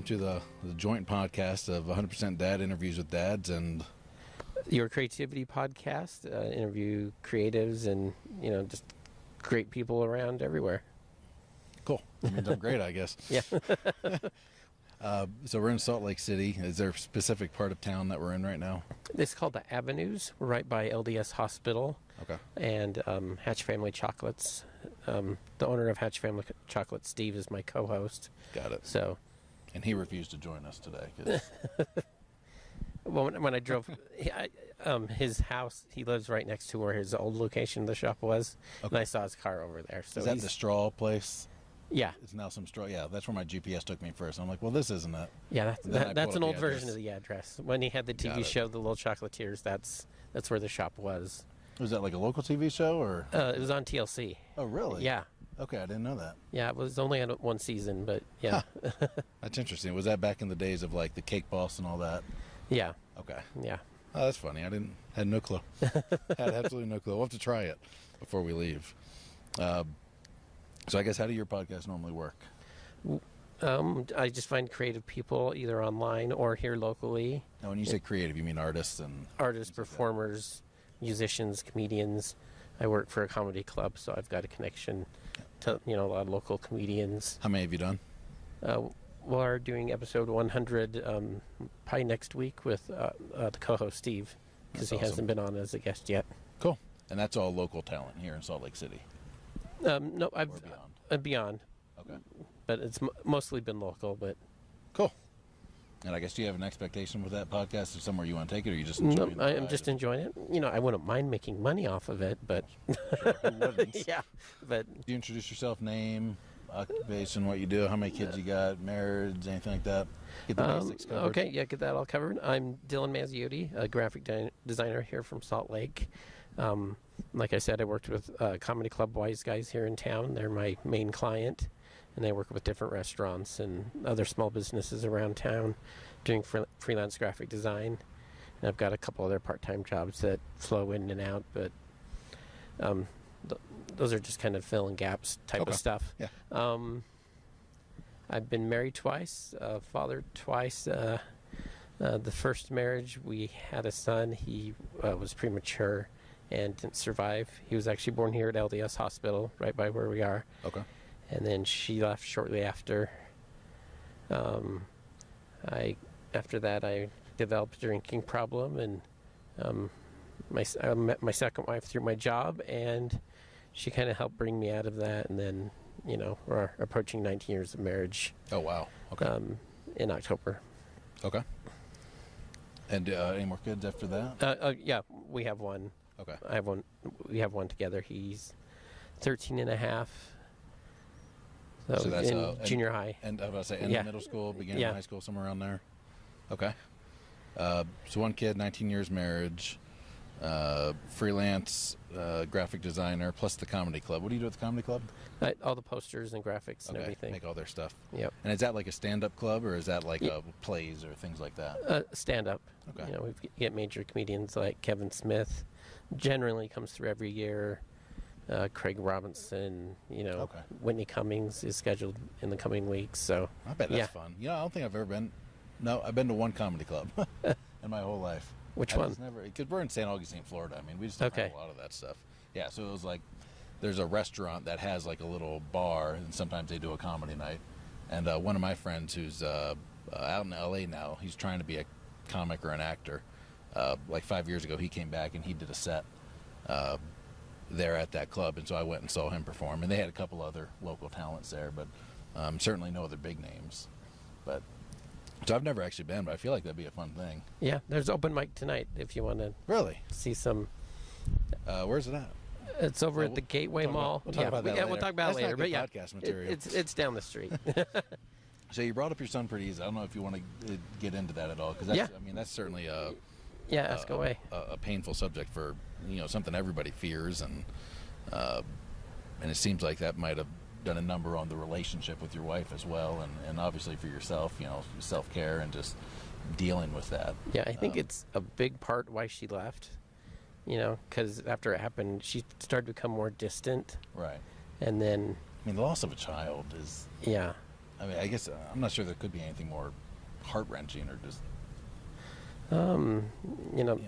welcome to the, the joint podcast of 100% Dad interviews with dads. And Your creativity podcast, uh, interview creatives and, you know, just great people around everywhere. cool. That means I'm great, I guess. Yeah. Uh, so we're in Salt Lake City. Is there a specific part of town that we're in right now? it's called the Avenues. We're right by LDS Hospital Okay. and um, Hatch Family Chocolates. Um, the owner of Hatch Family Chocolates, Steve, is my co host. Got it. So, And he refused to join us today. 'cause- well, when, when I drove, I, um, his house, he lives right next to where his old location of the shop was. And I saw his car over there. So is that the straw place? Yeah. It's now some straw. Yeah, that's where my GPS took me first. I'm like, well, this isn't it. Yeah, that's, that, that's an old version of the address. When he had the TV show, The Little Chocolatiers, that's that's where the shop was. Was that like a local TV show or? Uh, it was on TLC. Oh, really? Yeah, Okay, I didn't know that. yeah. It was only on one season, but yeah, That's interesting. Was that back in the days of like the Cake Boss and all that? yeah, Okay. yeah. Oh, that's funny. I didn't had no clue. had absolutely no clue. We'll have to try it before we leave. Um, so I guess how do your podcast normally work? Um, I just find creative people either online or here locally, Now, when you say creative, you mean artists and artists, performers, musicians, comedians. I work for a comedy club, so I've got a connection to you know a lot of local comedians. how many have you done? Uh, we're doing episode 100 um, probably next week with uh, uh, the co-host Steve because he awesome. hasn't been on as a guest yet. Cool. And that's all local talent here in Salt Lake City Um, no, I've beyond. uh, beyond, Okay. but it's m- mostly been local. But Cool. And I guess do you have an expectation with that podcast of somewhere you want to take it, or you just no, enjoying the I am just enjoying it. You know, I wouldn't mind making money off of it, but yeah, but Do you introduce yourself, name, occupation, what you do, how many kids you got, marriage, anything like that? Get the Um, basics covered. okay, yeah, get that all covered. I'm Dylan Mazziotti, a graphic di- designer here from Salt Lake. Um, like I said, I worked with uh, Comedy Club Wise Guys here in town. They're my main client, and I work with different restaurants and other small businesses around town doing fr- freelance graphic design. And I've got a couple other part-time jobs that flow in and out, but um, th- those are just kind of filling gaps type Okay. of stuff. Yeah. Um, I've been married twice, uh, fathered twice. Uh, uh, the first marriage, we had a son. He uh, was premature and didn't survive. He was actually born here at LDS Hospital, right by where we are. Okay. And then she left shortly after. Um, I, after that, I developed a drinking problem, and um, my I met my second wife through my job, and she kind of helped bring me out of that. And then, you know, we're approaching 19 years of marriage Oh wow. Okay. um, in October. okay. And uh, any more kids after that? Uh, uh, yeah, we have one. Okay. I have one. We have one together. He's 13 and a half. So, So that's, in uh, and- junior high. And I was about to say, end Yeah. of middle school, beginning Yeah. of high school, somewhere around there. Okay. Uh, so one kid, 19 years marriage, uh, freelance uh, graphic designer, plus the comedy club. What do you do at the comedy club? Uh, all the posters and graphics and Okay, everything. Make all their stuff. Yep. And is that like a stand-up club, or is that like Yeah. plays or things like that? Uh, stand up. Okay. You know, we get major comedians like Kevin Smith. Generally comes through every year. Uh, Craig Robinson. You know, Okay. Whitney Cummings is scheduled in the coming weeks. So I bet that's yeah. fun. You know, I don't think I've ever been. No, I've been to one comedy club in my whole life. Which I one? Never, because we're in St. Augustine, Florida. I mean, we just don't have a lot of that stuff. Yeah, so it was like there's a restaurant that has like a little bar, and sometimes they do a comedy night. And uh, one of my friends who's uh, uh, out in L.A. now, he's trying to be a comic or an actor. Uh, like five years ago, he came back and he did a set uh, there at that club, and so I went and saw him perform. And they had a couple other local talents there, but um, certainly no other big names. But so I've never actually been, but I feel like that'd be a fun thing. yeah, there's open mic tonight if you want to Really? see some. Uh, where's it at? It's over Oh, at the Gateway we'll talk about- Mall. we'll talk yeah, about we- yeah, we'll talk about That's it later. But yeah, podcast it- material. it's it's down the street. So you brought up your son pretty easy. I don't know if you want to get into that at all, because Yeah. I mean that's certainly a, yeah, ask a, away. a, a painful subject for you know something everybody fears, and uh, and it seems like that might have done a number on the relationship with your wife as well, and, and obviously for yourself, you know, self care and just dealing with that. Yeah, I think Um, it's a big part why she left. You know, because after it happened, she started to become more distant, Right. and then I mean, the loss of a child is. yeah, I mean, I guess uh, I'm not sure there could be anything more heart wrenching or just. Um, you know,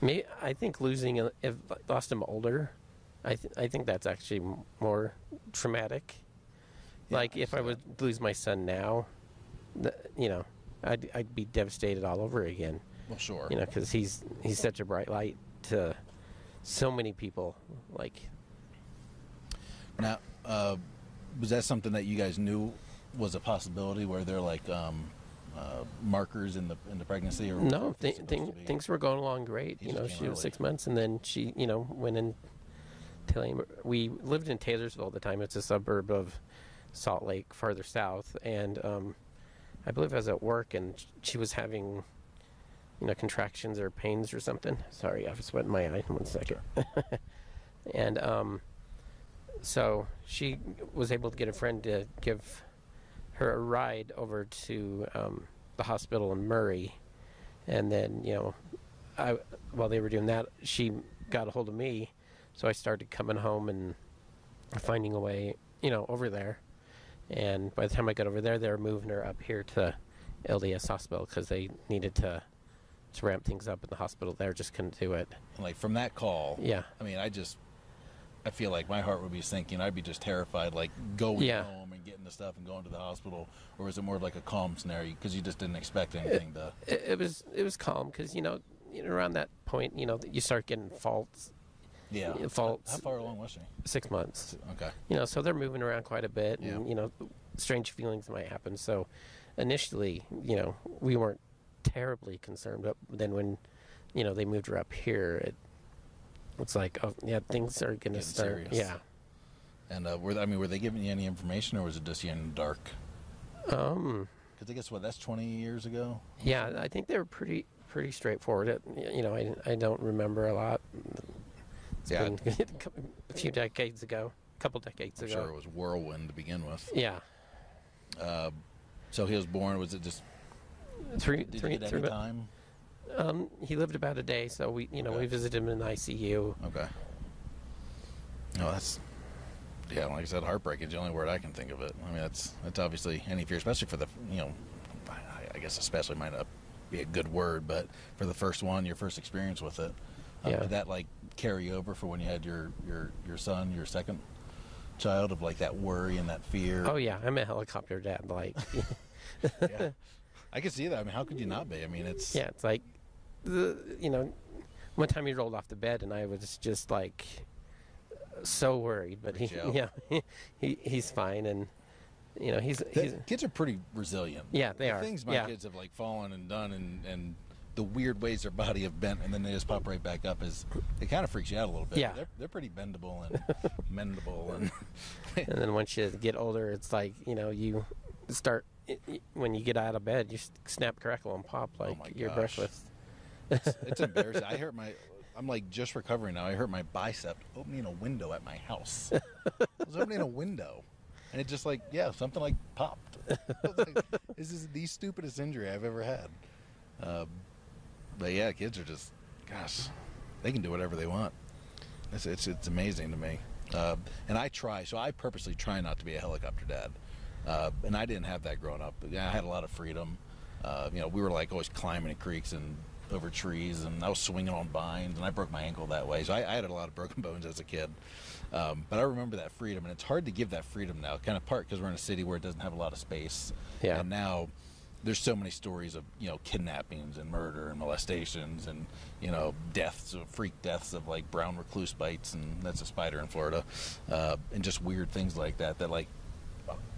me. I think losing a, if lost him older, I th- I think that's actually more traumatic. Yeah, like if I would lose my son now, th- you know, I'd I'd be devastated all over again. well, sure. You know, because he's he's such a bright light to so many people. Like Now, uh, was that something that you guys knew was a possibility? Where they're like um, uh, markers in the in the pregnancy, or no, th- supposed thing, to be- things were going along great. You know, she was six months, and then she, you know, went in. Taylor, we lived in Taylorsville at the time. It's a suburb of Salt Lake, farther south, and um, I believe I was at work, and she was having, you know, contractions or pains or something. Sorry, I have sweat in my eye. One second. and um, so she was able to get a friend to give her a ride over to um, the hospital in Murray, and then you know, I while they were doing that, she got a hold of me, so I started coming home and finding a way, you know, over there. And by the time I got over there, they were moving her up here to LDS hospital because they needed to to ramp things up in the hospital there. Just couldn't do it. like from that call? Yeah. I mean, I just, I feel like my heart would be sinking. I'd be just terrified, like going Yeah. home and getting the stuff and going to the hospital. Or was it more of like a calm scenario because you just didn't expect anything to? It, it was it was calm because you know, around that point you know you start getting faults Yeah. Faults. How far along was she? six months. Okay. you know so they're moving around quite a bit and Yeah. you know strange feelings might happen so initially you know we weren't terribly concerned but then when you know they moved her up here it it's like oh yeah things are gonna Getting start serious. yeah And uh, were I mean, were they giving you any information, or was it just you in the dark? um Because I guess what that's twenty years ago. yeah i think they were pretty pretty straightforward it, you know I, I don't remember a lot It's Yeah. been a few decades ago a couple decades I'm ago sure it was whirlwind to begin with. yeah Uh, so he was born. Was it just? three Did three you get three any time? Um he lived about a day so we you know we visited him in icu Okay. No, that's yeah. Like I said, heartbreaking is the only word I can think of it. I mean, that's that's obviously any fear, especially for the you know, I, I guess especially might not be a good word, but for the first one, your first experience with it, um, Yeah. did that like carry over for when you had your your your son, your second child, of like that worry and that fear? Oh yeah, I'm a helicopter dad. Like, yeah. I can see that. I mean, how could you not be? I mean, it's yeah, it's like, the you know, one time he rolled off the bed and I was just like, so worried. But he, yeah, he he's fine and, you know, he's he's kids are pretty resilient. Yeah, they the are. Things my Yeah. kids have like fallen and done, and and the weird ways their body have bent, and then they just pop right back up. Is it kind of freaks you out a little bit? Yeah. they're, they're pretty bendable and mendable, and and then once you get older, it's like you know you start it- it- when you get out of bed, you snap, crackle, and pop oh like Oh my you're breathless. It's, it's embarrassing. I hurt my. I'm like just recovering now. I hurt my bicep opening a window at my house. I was opening a window, and it just like yeah, something like popped. Like, this is the stupidest injury I've ever had. Um, but yeah, kids are just, gosh, they can do whatever they want. It's it's, it's amazing to me. Uh, and I try, so I purposely try not to be a helicopter dad. Uh, and I didn't have that growing up. I had a lot of freedom. Uh, you know, we were like always climbing in creeks and over trees, and I was swinging on vines, and I broke my ankle that way. So I, I had a lot of broken bones as a kid. Um, but I remember that freedom, and it's hard to give that freedom now. Kind of part because we're in a city where it doesn't have a lot of space. Yeah. And now there's so many stories of you know kidnappings and murder and molestations and you know deaths of freak deaths of like brown recluse bites and that's a spider in Florida uh, and just weird things like that that like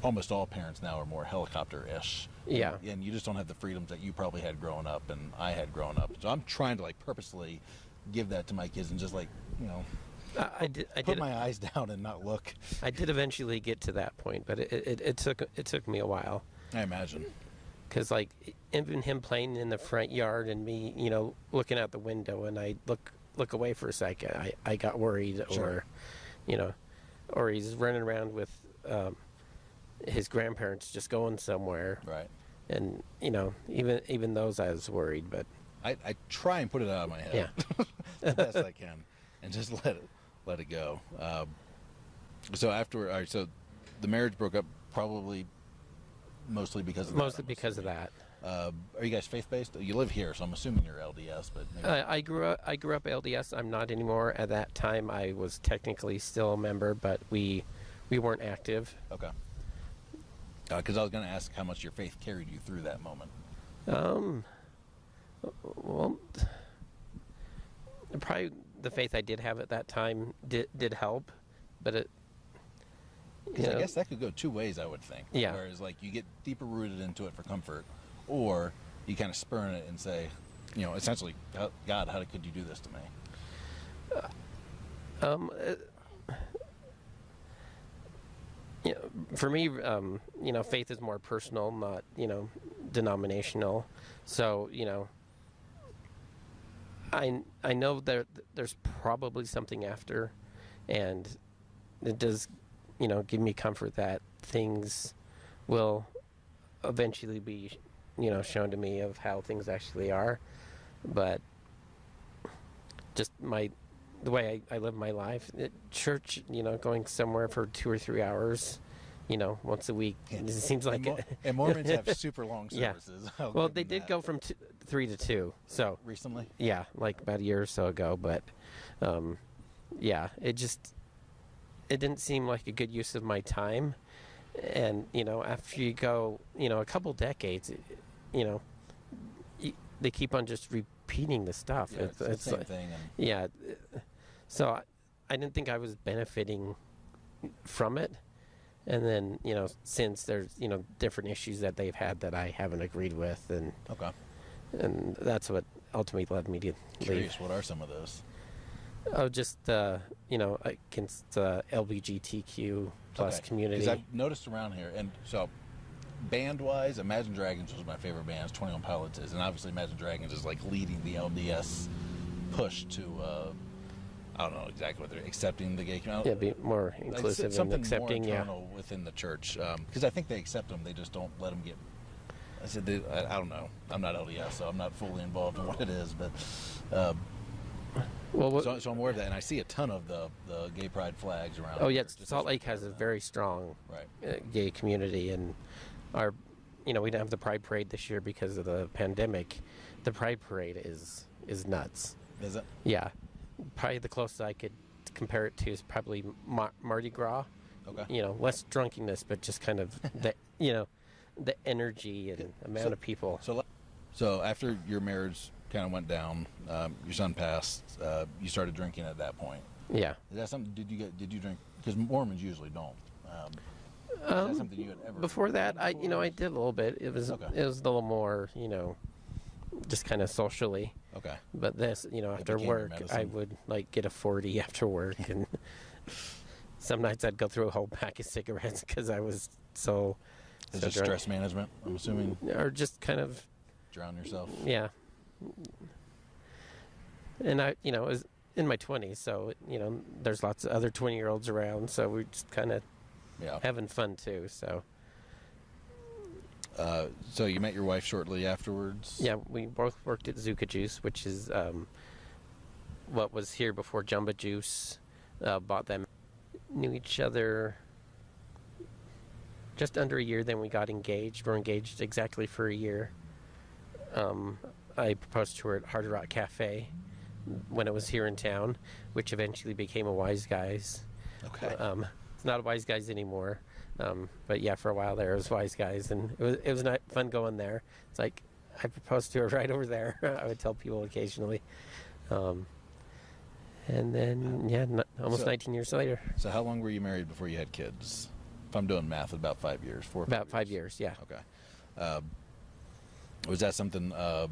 almost all parents now are more helicopter-ish Yeah. and you just don't have the freedoms that you probably had growing up and I had growing up so I'm trying to like purposely give that to my kids and just like you know I, I did. I put did. my eyes down and not look I did eventually get to that point, but it, it, it took it took me a while. I imagine because like even him playing in the front yard and me you know looking out the window and i look look away for a second i, I got worried Sure. or you know or he's running around with um, his grandparents just going somewhere right and you know even even those i was worried but I, I try and put it out of my head Yeah. the best I can, and just let it let it go. Um, so after, all right, so the marriage broke up probably mostly because of Mostly that, because of that. Uh, are you guys faith based? You live here, so I'm assuming you're LDS, but maybe I, I grew up. I grew up LDS. I'm not anymore. At that time, I was technically still a member, but we we weren't active. okay. Because I was going to ask how much your faith carried you through that moment. Um, well, probably the faith I did have at that time did did help, but it. you Because I guess that could go two ways, I would think. Yeah. Whereas, like, you get deeper rooted into it for comfort, or you kind of spurn it and say, you know, essentially, God, how could you do this to me? Um, uh, you know, for me, um, you know, faith is more personal, not you know, denominational. So you know, I I know that there's probably something after, and it does, you know, give me comfort that things will eventually be, you know, shown to me of how things actually are, but just my the way I, I live my life. It, church, you know, going somewhere for two or three hours, you know, once a week. It seems like. and, Mo- and Mormons have super long Yeah. services. I'll well, they did that. go from two, three to two. So recently. yeah, like about a year or so ago. But um, yeah, it just it didn't seem like a good use of my time. And you know, after you go, you know, a couple decades, eh, you know, y they keep on just repeating the stuff. Yeah, it's, the same like- thing. And yeah. Eh, So I, I didn't think I was benefiting from it. And then, you know, since there's, you know, different issues that they've had that I haven't agreed with and okay, and that's what ultimately led me to leave. curious, what are some of those? Oh, just uh, you know, against uh, LGBTQ plus community. Because I've noticed around here, and so band wise, Imagine Dragons was my favorite band. Twenty One Pilots is, and obviously Imagine Dragons is like leading the LDS push to. Uh, I don't know exactly what they're accepting the gay community. yeah, be more inclusive and something accepting. Yeah. within the church, because I think they accept them. They just don't let them get. I said, they, I, I don't know. I'm not LDS, so I'm not fully involved in what it is, but. Um, Well, what, so, so I'm aware of that, and I see a ton of the, the gay pride flags around. oh yeah, Salt Lake has a very strong right. uh, gay community and our you know we didn't have the pride parade this year because of the pandemic the pride parade is is nuts Is it? yeah probably the closest i could compare it to is probably Mar- mardi gras Okay. you know less drunkenness but just kind of the you know the energy and amount So- of people So, so after your marriage kind of went down, um, your son passed. Uh, you started drinking at that point. yeah Is that something? Did you get? Did you drink? Because Mormons usually don't. Um, is that Um, something you had ever? before that i you know i did a little bit it was Okay. it was a little more you know just kind of socially Okay. But this, you know, after work, I would like get a forty after work, and some nights I'd go through a whole pack of cigarettes because I was so, Is so it stress management? I'm assuming mm, or just kind of drown yourself. yeah. And I, you know, was in my twenties, so you know, there's lots of other twenty-year-olds around, so we're just kind of Yeah. having fun too. So Uh, so you met your wife shortly afterwards. yeah, we both worked at Zuka Juice, which is um, what was here before Jamba Juice. Uh, bought them, knew each other just under a year. Then we got engaged. We're engaged exactly for a year. Um, I proposed to her at Hard Rock Cafe when it was here in town, which eventually became a Wise Guys. Okay. Um, it's not a Wise Guys anymore. Um, but yeah, for a while there, it was Wise Guys, and it was it was not fun going there. It's like I proposed to her right over there. I would tell people occasionally. Um, and then yeah, n- almost So- 19 years later, So how long were you married before you had kids? If I'm doing math, about five years. Four. about five years. Yeah. Okay. Uh, was that something? Uh,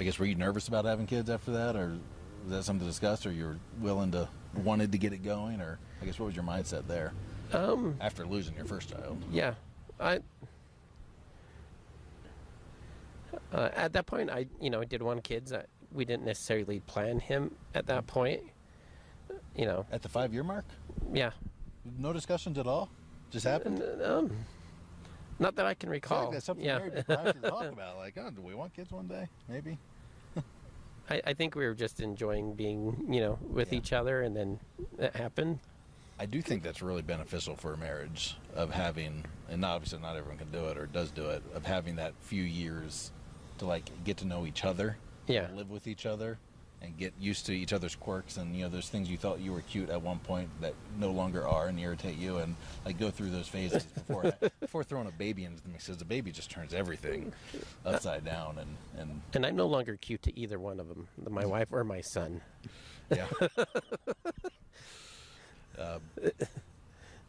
I guess were you nervous about having kids after that, or was that something discussed, or you were willing to wanted to get it going, or I guess what was your mindset there Um, after losing your first child? yeah, I. Uh, at that point, I you know I did want kids. I, we didn't necessarily plan him at that point. You know, At the five year mark, yeah. no discussions at all. Just happened. Um, not that I can recall. like that's something yeah. to talk about. Like, oh, do we want kids one day? Maybe. I, I think we were just enjoying being, you know, with Yeah. each other, and then it happened. I do think that's really beneficial for a marriage of having, and not obviously not everyone can do it or does do it, of having that few years to like get to know each other, Yeah. live with each other, and get used to each other's quirks. And you know, there's things you thought you were cute at one point that no longer are and irritate you, and like go through those phases before before throwing a baby into the mix. Because the baby just turns everything upside down, and and And I'm no longer cute to either one of them, my wife or my son. Yeah. um,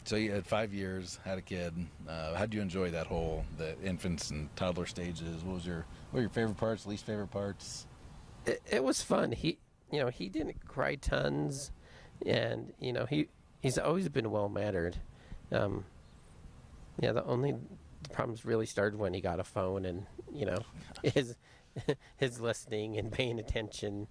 so you had five years, had a kid. Uh, how did you enjoy that whole the infants and toddler stages? What was your what were your favorite parts, least favorite parts? It, it was fun. He, you know, he didn't cry tons, and you know, he he's always been well mannered. Um, yeah, the only problems really started when he got a phone and you know his his listening and paying attention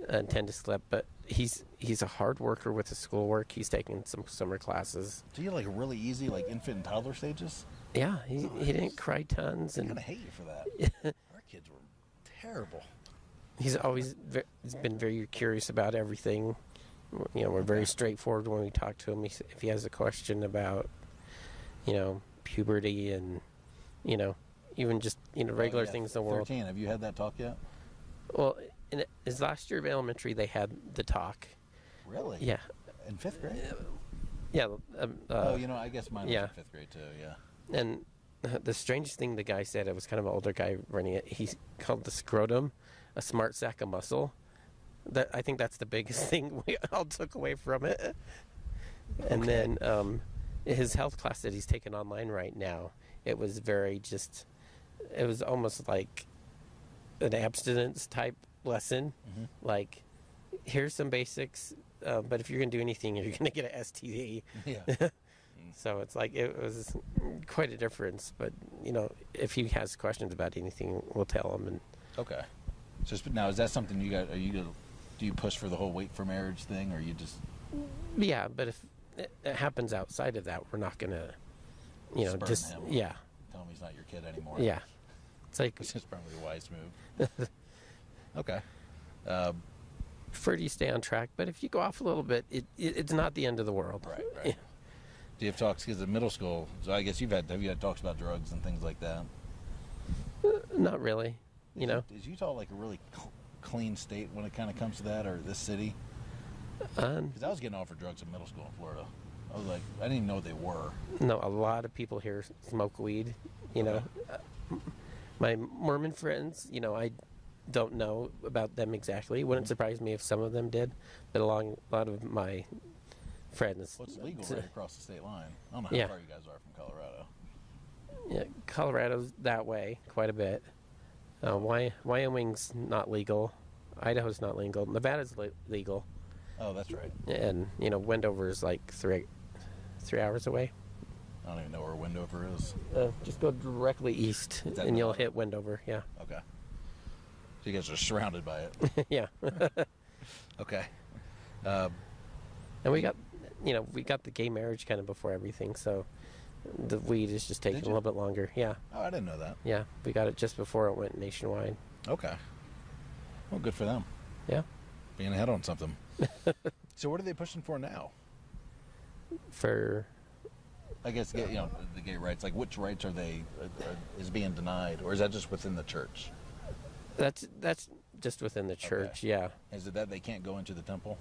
Uh, and tend to slip. But he's he's a hard worker with his schoolwork. He's taking some summer classes. So you like really easy like infant and toddler stages. Yeah, he, he didn't cry tons, I and kind of hate you for that. Our kids were terrible. he's always ve- he's been very curious about everything. You know, we're very straightforward when we talk to him. He, if he has a question about, you know, puberty and, you know, even just you know oh, regular Oh, yeah, things in the world. Thirteen. Have you had that talk yet? Well, in his last year of elementary, they had the talk. Really? Yeah, In fifth grade? yeah. Um, uh, oh, you know, I guess mine was yeah. in fifth grade too. Yeah. And the strangest thing the guy said, it was kind of an older guy running it. He called the scrotum a smart sack of muscle. That I think that's the biggest thing we all took away from it. And then um, his health class that he's taking online right now, it was very just. It was almost like an abstinence type lesson. Mhm. Like, here's some basics, uh, but if you're gonna do anything, you're gonna get a STD. Yeah. So it's like it was quite a difference. But you know, if he has questions about anything, we'll tell him. And Okay. So it's- now is that something you got? Are you gonna, do you push for the whole wait for marriage thing, or you just yeah, but if it, it happens outside of that, we're not gonna, you know, just yeah, tell him he's not your kid anymore? yeah. It's like Which is probably a wise move. Okay. Um, prefer you stay on track, but if you go off a little bit, it, it it's not the end of the world. right. Right. Do you have talks because in middle school? So I guess you've had have you had talks about drugs and things like that? Not really. You Is- know, is Utah like a really cl- clean state when it kind of comes to that, or this city? um, Because I was getting offered drugs in middle school in Florida. I was like, I didn't even know they were. no, a lot of people here smoke weed. You know, Uh, my Mormon friends, you know, I don't know about them exactly. Wouldn't surprise me if some of them did, but along a lot of my friends. Well, legal right across the state line. I don't know how Yeah. far you guys are from Colorado. Yeah, Colorado's that way quite a bit. Uh, Wy- Wyoming's not legal. Idaho's not legal. Nevada's le- legal, Oh, that's right. and you know Wendover's like three three hours away. I don't even know where Wendover is. Uh, just go directly east, Is and you'll hit Wendover. Yeah, Okay. You guys are surrounded by it. yeah. Okay. Um, and we got, you know, we got the gay marriage kind of before everything, so the weed is just taking a little bit longer. Yeah, oh, I didn't know that. yeah. We got it just before it went nationwide. Okay. Well, good for them. Yeah. Being ahead on something. so what are they pushing for now? For I guess get you know the gay rights. Like which rights are they uh, uh, is being denied, or is that just within the church? That's that's just within the church. Yeah. Is it that they can't go into the temple?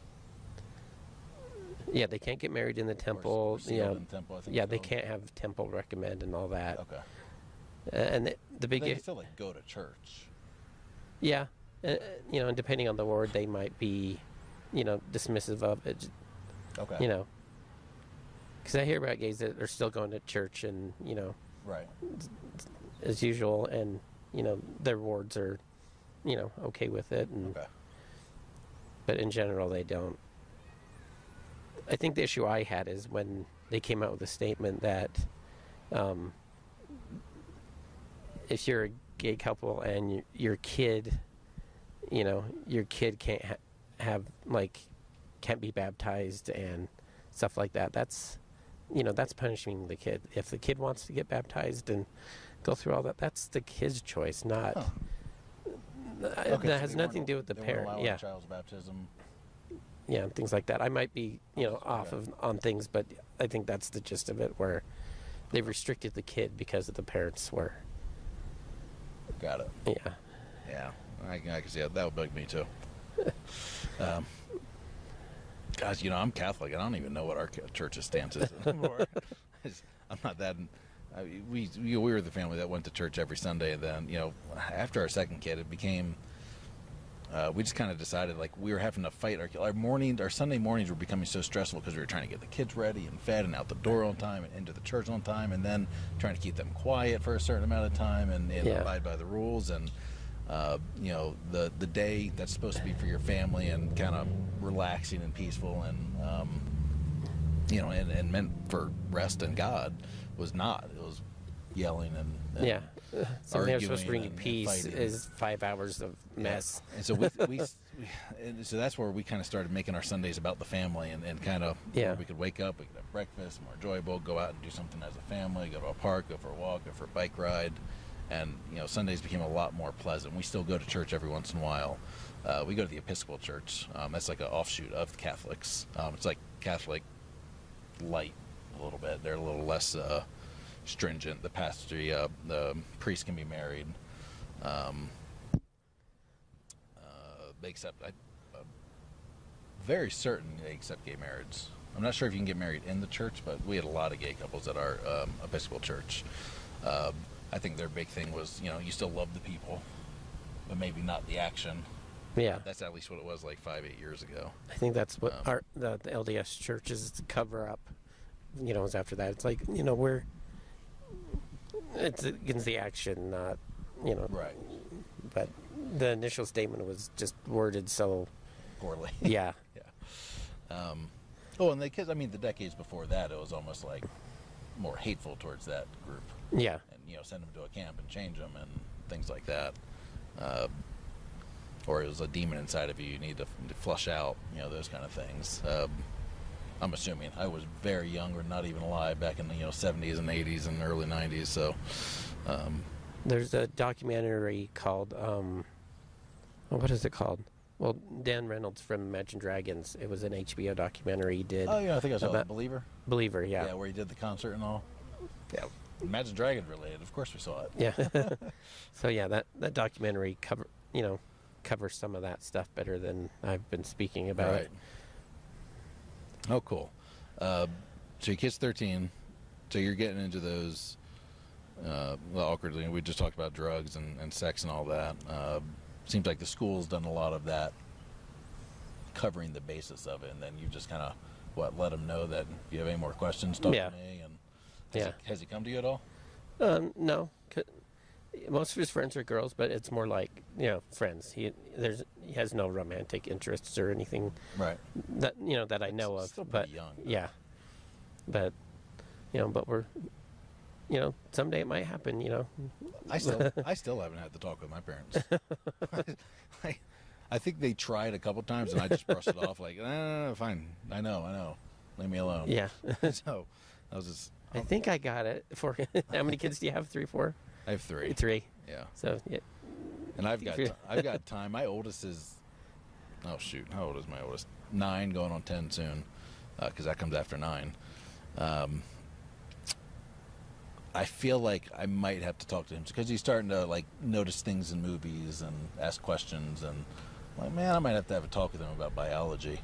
Yeah, they can't get married in the temple. or sealed yeah, the temple, I think yeah, they can't have temple recommend and all that. Okay. Uh, and the, the big, they still like go to church. yeah, uh, you know, and depending on the word, they might be, you know, dismissive of it. Okay. You know, because I hear about gays that are still going to church and you know Right. as usual, and you know their wards are, you know, okay with it, and Okay. but in general they don't. I think the issue I had is when they came out with a statement that um, if you're a gay couple and y- your kid, you know, your kid can't ha- have like can't be baptized and stuff like that. That's you know that's punishing the kid. If the kid wants to get baptized and go through all that, that's the kid's choice, not. Uh, Okay, so that has nothing to do with the parent. Yeah. Child's baptism. yeah, things like that. I might be, you know, off Okay. of on things, but I think that's the gist of it, where they restricted the kid because of the parents were, Got it. yeah, Yeah, I, can- I can see that. That would bug me too. um, guys, you know, I'm Catholic. and I don't even know what our church's stance is anymore. I'm not that. I, we, we we were the family that went to church every Sunday, and then you know, after our second kid, it became. Uh, we just kind of decided like we were having to fight our our morning our Sunday mornings were becoming so stressful because we were trying to get the kids ready and fed and out the door on time and into the church on time and then trying to keep them quiet for a certain amount of time and, and Yeah. abide by the rules and uh, you know the the day that's supposed to be for your family and kind of relaxing and peaceful and um, you know and, and meant for rest and God was not it was yelling and, and yeah. Something that's supposed to bring you arguing and- and peace is five hours of mess. Yeah. And so we, we, we and so that's where we kind of started making our Sundays about the family and, and kind of Yeah. we could wake up, we could have breakfast, more enjoyable, go out and do something as a family, go to a park, go for a walk, go for a bike ride, and you know Sundays became a lot more pleasant. We still go to church every once in a while. Uh, we go to the Episcopal Church. Um, that's like an offshoot of the Catholics. Um, it's like Catholic light a little bit. They're a little less uh, stringent. The pastor, uh, the priest can be married. Um, uh, they accept. I, I'm very certain they accept gay marriage. I'm not sure if you can get married in the church, but we had a lot of gay couples at our um, Episcopal church. Uh, I think their big thing was, you know, you still love the people, but maybe not the action. Yeah, That's at least what it was like five, eight years ago. I think that's what Um, our the, the LDS churches cover up. You know, is after that. It's like you know we're it's against the action, not you know. Right. But the initial statement was just worded so. Poorly. Yeah, yeah. Um, oh, and the kids. I mean, the decades before that, it was almost like more hateful towards that group. yeah, and you know send them to a camp and change them and things like that. Uh, or it was a demon inside of you you need to, to flush out, you know those kind of things. Um, I'm assuming I was very young or not even alive back in the you know 70s and 80s and early 90s. So um, There's a documentary called um, oh, what is it called? Well, Dan Reynolds from Imagine Dragons. It was an HBO documentary he did. oh yeah, I think I saw About- that Believer. Believer, yeah, Yeah, where he did the concert and all. Yeah, Imagine Dragon related. Of course we saw it. yeah. so yeah, that that documentary cover you know covers some of that stuff better than I've been speaking about. Right. Oh, cool. Uh, so your kid's 13. So you're getting into those uh, well, awkwardly. We just talked about drugs and, and sex and all that. Uh, seems like the school's done a lot of that, covering the basis of it, and then you just kind of what let them know that if you have any more questions, talk Yeah. to me. And has, Yeah. he, has he come to you at all? Um, no, c- most of his friends are girls, but it's more like you know friends. He there's he has no romantic interests or anything Right. that you know that I know It's of. still but young, yeah, but you know, but we're you know someday it might happen. You know, I still, I still haven't had to talk with my parents. I, I think they tried a couple times, and I just brushed it off like, eh, fine. I know, I know. Leave me alone. yeah. so I was just. I think I got it. For how many kids do you have? Three, four, I have three. three. Yeah, So yeah, and I've got I've got time. My oldest is. Oh shoot! How old is my oldest? Nine, going on ten soon, because that comes after nine. Um, I feel like I might have to talk to him because he's starting to like notice things in movies and ask questions and like man, I might have to have a talk with him about biology.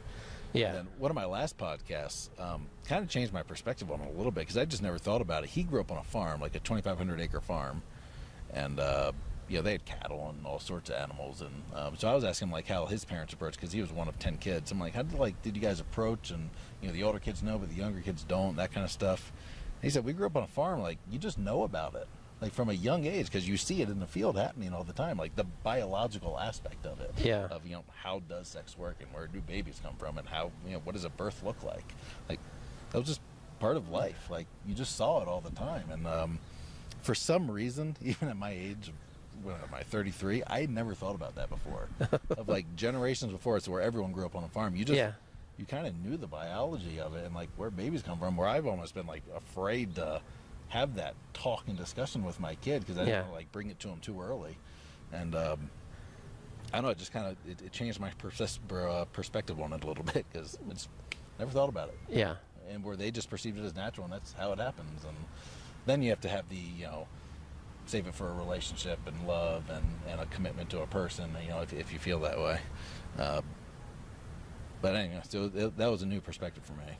Yeah, And one of my last podcasts um, kind of changed my perspective on it a little bit because I just never thought about it. He grew up on a farm, like a 2,500 acre farm, and uh, you know they had cattle and all sorts of animals. And um, so I was asking him like how his parents approached because he was one of 10 kids. I'm like, how did like did you guys approach? And you know the older kids know, but the younger kids don't. That kind of stuff. And he said we grew up on a farm, like you just know about it. Like from a young age, because you see it in the field happening all the time, like the biological aspect of it. Yeah. of you know how does sex work and where do babies come from and how you know what does a birth look like? Like that was just part of life. Like you just saw it all the time. And um, for some reason even at my age when am I 33 I had never thought about that before. Of like generations before it's where everyone grew up on a farm you just Yeah. you kind of knew the biology of it and like where babies come from where I've almost been like afraid to have that talk and discussion with my kid because I didn't want to like bring it to him too early and um, I don't know. It just kind of it, it changed my persis- uh, perspective on it a little bit because I just never thought about it. Yeah. and where they just perceived it as natural, and that's how it happens. And then you have to have the you know save it for a relationship and love and, and a commitment to a person. You know, if, if you feel that way. Uh, but anyway, so th- that was a new perspective for me.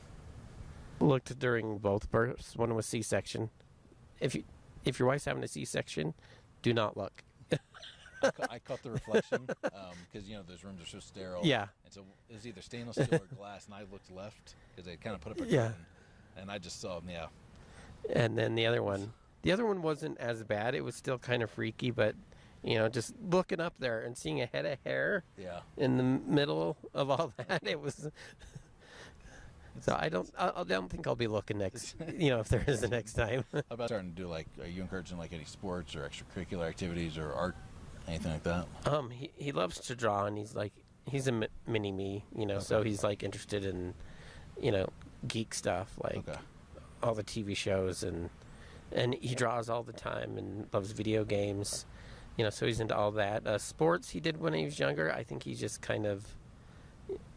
Looked during both births. One was C-section. If you if your wife's having a C-section, do not look. I, ca- I caught the reflection um, because you know those rooms are so sterile. Yeah. and so it was either stainless steel or glass, and I looked left because they kind of put up a Yeah. curtain, and I just saw yeah. And then the other one, the other one wasn't as bad. It was still kind of freaky, but you know, just looking up there and seeing a head of hair Yeah, in the middle of all that, it was. So I don't, I I don't think I'll be looking next. You know, if there is a next time. How about starting to do like? Are you encouraging like any sports or extracurricular activities or art, anything like that? Um, he he loves to draw, and he's like he's a mi- mini me, you know. So he's like interested in, you know, geek stuff like Okay. all the TV shows and and he draws all the time and loves video games, you know. So he's into all that. Uh, sports he did when he was younger. I think he just kind of,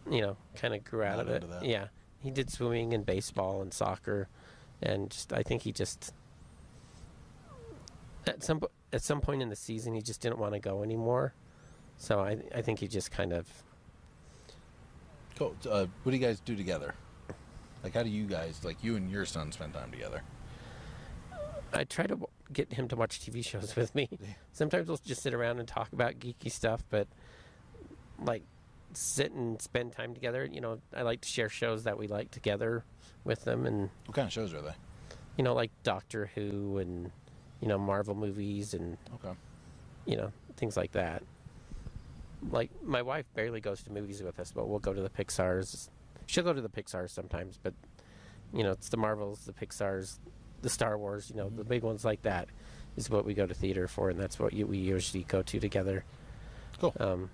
you know, kind of grew out Not of it. that. Yeah, he did swimming and baseball and soccer, and just I think he just at some at some point in the season he just didn't want to go anymore. So I I think he just kind of Cool. Uh, what do you guys do together? Like, how do you guys, like you and your son, spend time together? I try to get him to watch TV shows with me. Sometimes we'll just sit around and talk about geeky stuff, but like sit and spend time together. You know, I like to share shows that we like together with them, and What kind of shows are they? you know, like Doctor Who and you know Marvel movies and Okay. you know things like that. Like my wife barely goes to movies with us, but we'll go to the Pixar's. She'll go to the Pixar's sometimes, but you know it's the Marvels, the Pixar's, the Star Wars. You know the big ones like that is what we go to theater for, and that's what you, we usually go to together. Cool. Um,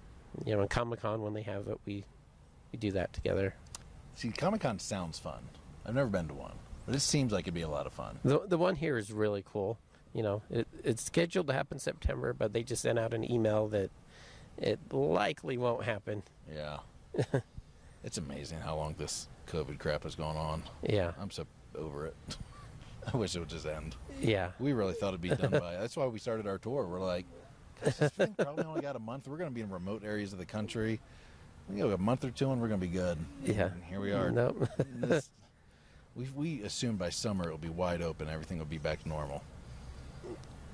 you know, in Comic Con when they have it, we we do that together. See, Comic Con sounds fun. I've never been to one, but it seems like it'd be a lot of fun. The the one here is really cool. You know, it, it's scheduled to happen September, but they just sent out an email that it likely won't happen. Yeah. it's amazing how long this COVID crap has gone on. Yeah, I'm so over it. I wish it would just end. yeah, We really thought it'd be done by. That's why we started our tour. We're like, "Gosh, this thing probably only got a month. We're going to be in remote areas of the country. We got a month or two, and we're going to be good. yeah. And here we are. Nope. This- we we assumed by summer it'll be wide open. Everything will be back to normal.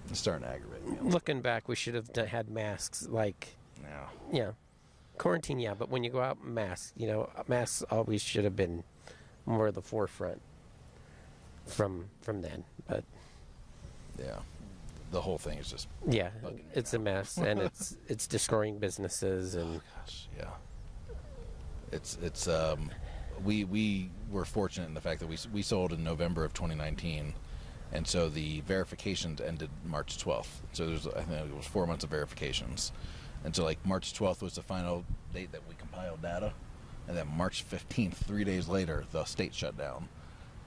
It's starting to aggravate me. Looking back, we should have d- had masks. Like, Yeah. yeah, quarantine, yeah, but when you go out, masks. You know, masks always should have been more of the forefront from from then. But Yeah. The whole thing is just yeah, it's a mess, and it's it's destroying businesses and gosh, yeah. It's it's um we we were fortunate in the fact that we we sold in November of 2019 and so the verifications ended March 12th. So there's I think it was 4 months of verifications. And so like March 12th was the final date that we compiled data and then March 15th, 3 days later, the state shut down.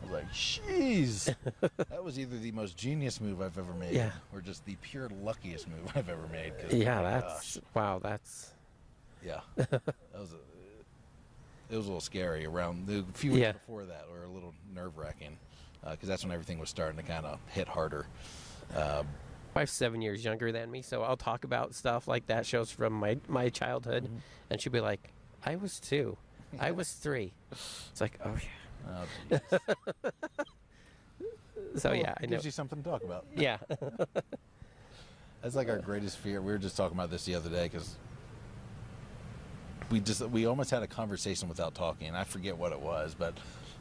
I was like, "Jeez." that was either the most genius move I've ever made Yeah. or just the pure luckiest move I've ever made." yeah, oh that's gosh. wow, that's Yeah, that was a, it was a little scary. Around the few weeks Yeah. before that, or a little nerve wracking because that's when everything was starting to kind of hit harder. Um, wife's seven years younger than me, so I'll talk about stuff like that shows from my my childhood, Mm-hmm. and she'll be like, "I was two, I was three. It's like, oh yeah. Oh. So Well, yeah, I it know. gives you something to talk about. Yeah, That's like our greatest fear. We were just talking about this the other day because we just we almost had a conversation without talking. I forget what it was, but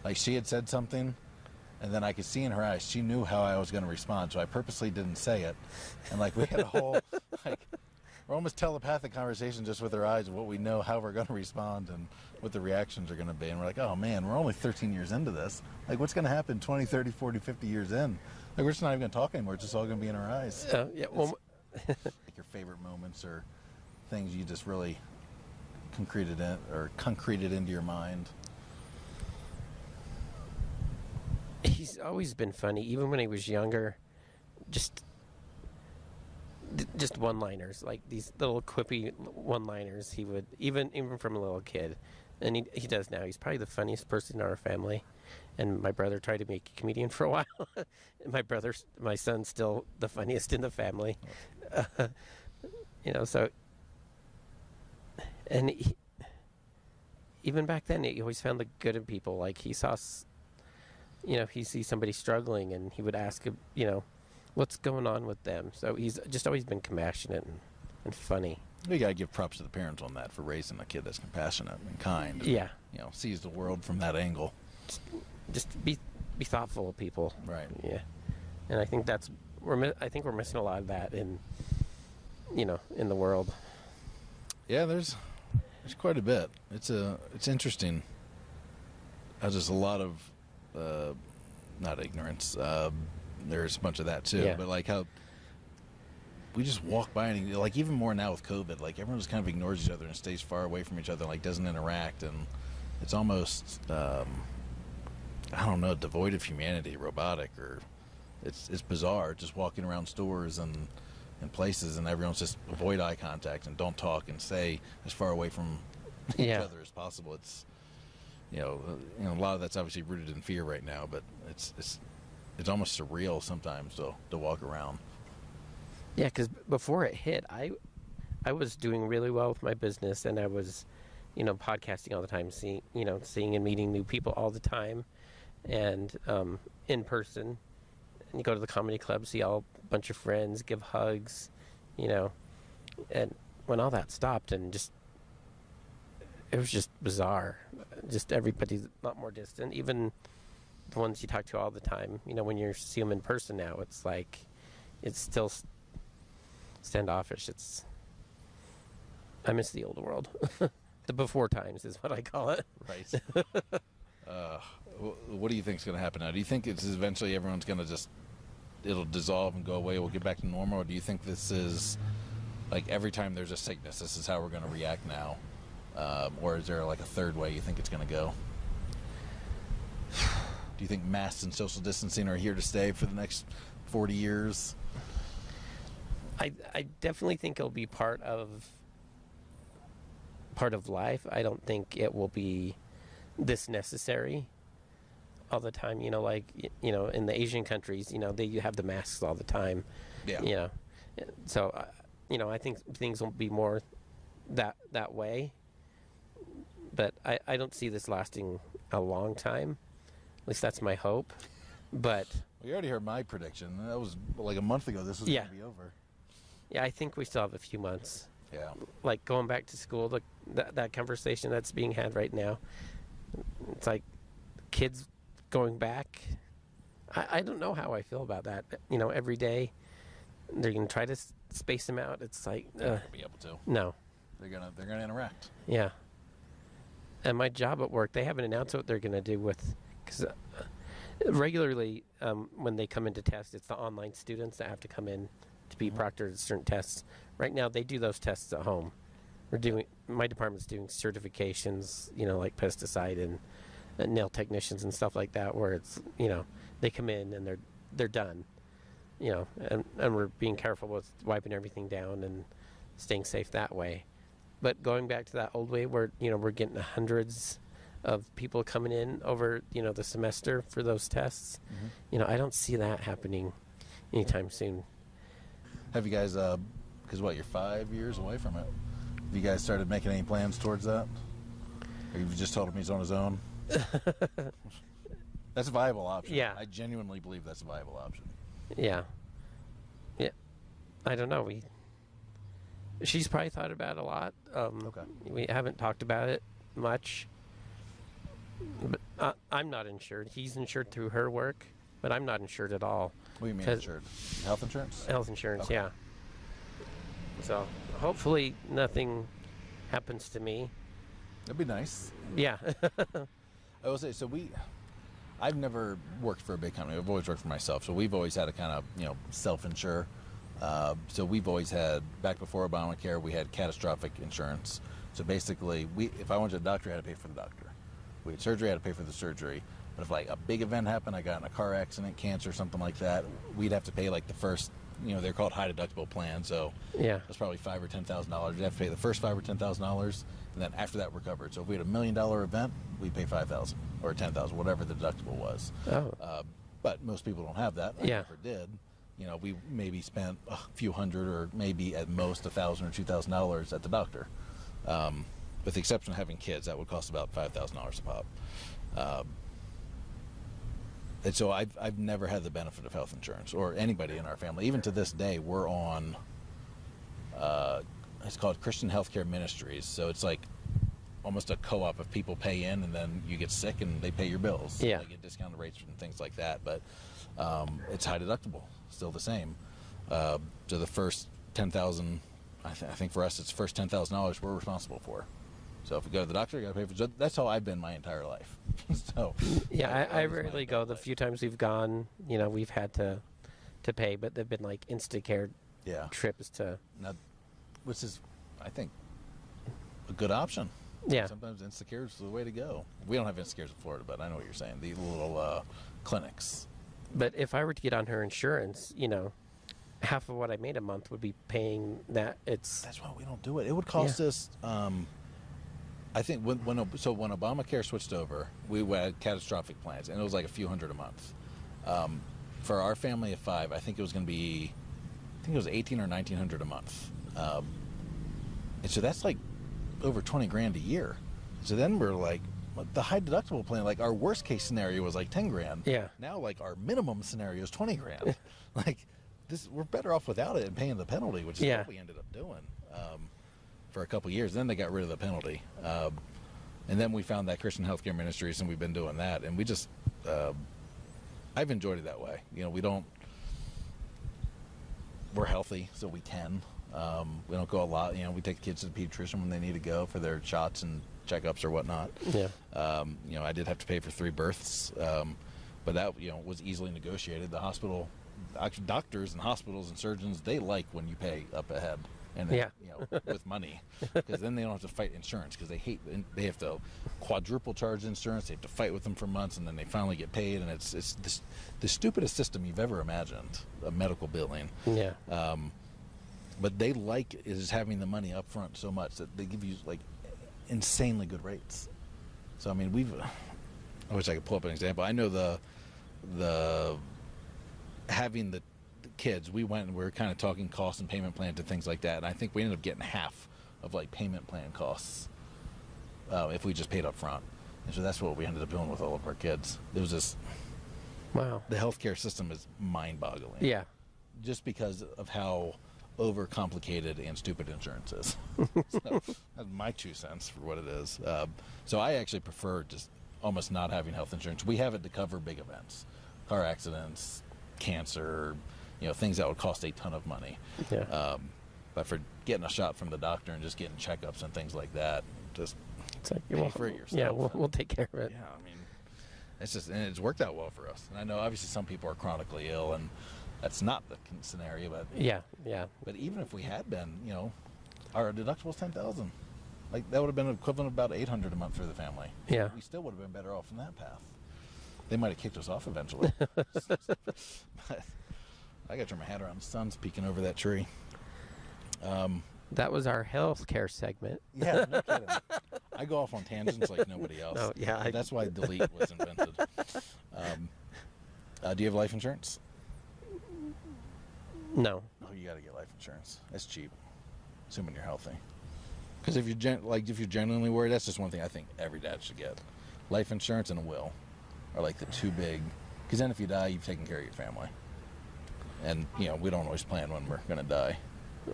like she had said something, and then I could see in her eyes she knew how I was going to respond, so I purposely didn't say it, and like we had a whole like we're almost telepathic conversation just with our eyes of what we know how we're going to respond and what the reactions are going to be and we're like oh man we're only 13 years into this like what's going to happen 20 30 40 50 years in like we're just not even going to talk anymore it's just all going to be in our eyes uh, yeah. Well, like your favorite moments or things you just really concreted in or concreted into your mind. he's always been funny, even when he was younger. Just just one-liners, like these little quippy one-liners. He would even even from a little kid, and he he does now. He's probably the funniest person in our family. And my brother tried to make a comedian for a while. my brother, my son's still the funniest in the family. you know, so and he, even back then, he always found the good in people. Like he saw, you know, he sees somebody struggling, and he would ask, you know, what's going on with them. So he's just always been compassionate and, and funny. You gotta give props to the parents on that for raising a kid that's compassionate and kind. and, Yeah, You know, sees the world from that angle. just be be thoughtful of people. Right. Yeah, and I think that's we're I think we're missing a lot of that in you know in the world. Yeah, there's there's quite a bit. It's a it's interesting. There's just a lot of uh, not ignorance. Uh, there's a bunch of that too. Yeah. But like how we just walk by and like even more now with COVID, like everyone just kind of ignores each other and stays far away from each other, like doesn't interact, and it's almost um, I don't know, devoid of humanity, robotic, or it's it's bizarre. Just walking around stores and and places, and everyone's just avoid eye contact and don't talk and stay as far away from each Yeah. other as possible. It's you know, uh, you know, a lot of that's obviously rooted in fear right now, but it's it's it's almost surreal sometimes to to walk around. Yeah, because before it hit, I I was doing really well with my business, and I was, you know, podcasting all the time, seeing you know, seeing and meeting new people all the time, and um, in person. And you go to the comedy club, see all a bunch of friends, give hugs, you know, and when all that stopped, and just it was just bizarre. Just everybody's a lot more distant, even the ones you talk to all the time. You know, when you see them in person now, it's like it's still standoffish. It's I miss the old world. the before times is what I call it. Right. uh, what do you think is going to happen now? Do you think it's eventually everyone's going to just it'll dissolve and go away? We'll get back to normal, or do you think this is like every time there's a sickness, this is how we're going to react now, um, or is there like a third way you think it's going to go? Do you think masks and social distancing are here to stay for the next forty years? I I definitely think it'll be part of part of life. I don't think it will be this necessary all the time. You know, like you know, in the Asian countries, you know, they you have the masks all the time. Yeah. You know, so uh, you know, I think things will be more that that way. But I I don't see this lasting a long time. At least that's my hope. But Well, you already heard my prediction. That was like a month ago. This was Yeah. going to be over. yeah, I think we still have a few months. Yeah. like going back to school, the, that that conversation that's being had right now. It's like kids going back. I, I don't know how I feel about that. You know, every day they're gonna try to s- space them out. It's like They're uh, not to be able to. no, They're gonna they're gonna interact. yeah. And my job at work, they haven't announced what they're gonna do with because uh, regularly um, when they come in to test, it's the online students that have to come in to be Mhm. proctored certain tests. Right now, they do those tests at home. We're doing my department's doing certifications, you know, like pesticide and, and nail technicians and stuff like that, where it's you know they come in and they're they're done, you know, and and we're being careful with wiping everything down and staying safe that way. But going back to that old way, where you know we're getting hundreds of people coming in over you know the semester for those tests, Mhm. you know, I don't see that happening anytime soon. Have you guys, uh, because what, you're five years away from it? Have you guys started making any plans towards that? Or you've just told him he's on his own? that's a viable option. Yeah. I genuinely believe that's a viable option. Yeah. Yeah. I don't know. We. She's probably thought about it a lot. Um, Okay. We haven't talked about it much. But uh, I'm not insured. He's insured through her work, but I'm not insured at all. What do you mean insured? Health insurance? Health insurance, Okay. yeah. So hopefully nothing happens to me. That'd be nice. Yeah. I will say, so we, I've never worked for a big company. I've always worked for myself. So we've always had to kind of, you know, self-insure. Uh, so we've always had, back before Obamacare, we had catastrophic insurance. So basically, we, if I went to the doctor, I had to pay for the doctor. We had surgery, I had to pay for the surgery. But if like a big event happened, I got in a car accident, cancer, something like that, we'd have to pay like the first you know they're called high deductible plans. So Yeah. that's probably five or ten thousand dollars. You have to pay the first five or ten thousand dollars, and then after that we're covered. So if we had a million dollar event, we'd pay five thousand or ten thousand, whatever the deductible was. Oh. Uh, but most people don't have that. I Yeah. never did. You know, we maybe spent a few hundred or maybe at most a thousand or two thousand dollars at the doctor. Um, with the exception of having kids, that would cost about five thousand dollars a pop. Um, and so I've, I've never had the benefit of health insurance or anybody in our family. Even to this day, we're on, uh, it's called Christian Healthcare Ministries. So it's like almost a co-op of people pay in and then you get sick and they pay your bills. Yeah. They get discounted rates and things like that. But um, it's high deductible, still the same. Uh, so the first 10000 I, th- I think for us, it's first $10,000 we're responsible for. So if we go to the doctor, you got to pay for so That's how I've been my entire life. so Yeah, I, I my rarely go. The life. few times we've gone, you know, we've had to to pay, but they've been like Instacare Yeah. trips to. Now, which is, I think, a good option. Yeah. Sometimes Instacare is the way to go. We don't have Instacares in Florida, but I know what you're saying. The little uh, clinics. But if I were to get on her insurance, you know, half of what I made a month would be paying that. It's That's why we don't do it. It would cost Yeah. us. Um, I think when, when so when Obamacare switched over, we had catastrophic plans, and it was like a few hundred a month. Um, for our family of five, I think it was going to be, I think it was eighteen or nineteen hundred a month. Um, and so that's like over twenty grand a year. So then we're like, the high deductible plan, like our worst case scenario was like ten grand. Yeah. Now like our minimum scenario is twenty grand. like this, we're better off without it and paying the penalty, which is Yeah. what we ended up doing um, for a couple years. Then they got rid of the penalty, um, and then we found that Christian Healthcare Ministries, and we've been doing that. And we just, uh, I've enjoyed it that way. You know, we don't. We're healthy, so we can. Um, we don't go a lot. You know, we take the kids to the pediatrician when they need to go for their shots and checkups or whatnot. yeah, Um, you know, I did have to pay for three births, um, but that you know was easily negotiated. The hospital, doctors and hospitals and surgeons, they like when you pay up ahead and Yeah. you know with money, because then they don't have to fight insurance because they hate they have to quadruple charge insurance. They have to fight with them for months, and then they finally get paid. And it's it's this, the stupidest system you've ever imagined, a medical billing. yeah, Um, but they like is having the money up front so much that they give you like insanely good rates. So I mean, we've. I wish I could pull up an example. I know the the having the, the kids. We went and we were kind of talking cost and payment plan to things like that, and I think we ended up getting half of like payment plan costs uh, if we just paid up front. And so that's what we ended up doing with all of our kids. It was just wow, the healthcare system is mind-boggling yeah, just because of how overcomplicated and stupid insurance is. so, that's my two cents for what it is. Um, so I actually prefer just almost not having health insurance. We have it to cover big events, car accidents, cancer, you know, things that would cost a ton of money. yeah. Um, but for getting a shot from the doctor and just getting checkups and things like that, just it's like, pay well, for it yeah, yourself. we'll, we'll take care of it. yeah, I mean, it's just and it's worked out well for us. And I know obviously some people are chronically ill, and that's not the scenario. But Yeah, yeah, but even if we had been, you know, our deductible is ten thousand. Like that would have been equivalent of about eight hundred a month for the family. Yeah. we still would have been better off in that path. They might have kicked us off eventually. but I got to turn my hat around. The sun's peeking over that tree. Um, that was our healthcare segment. yeah, no kidding. I go off on tangents like nobody else. No, yeah, I- that's why delete was invented. Um, uh, do you have life insurance? No, Oh, you got to get life insurance. It's cheap, assuming you're healthy. Because if you're gen- like if you're genuinely worried, that's just one thing I think every dad should get. Life insurance and a will are like the two big. Because then if you die, you've taken care of your family. And you know we don't always plan when we're gonna die.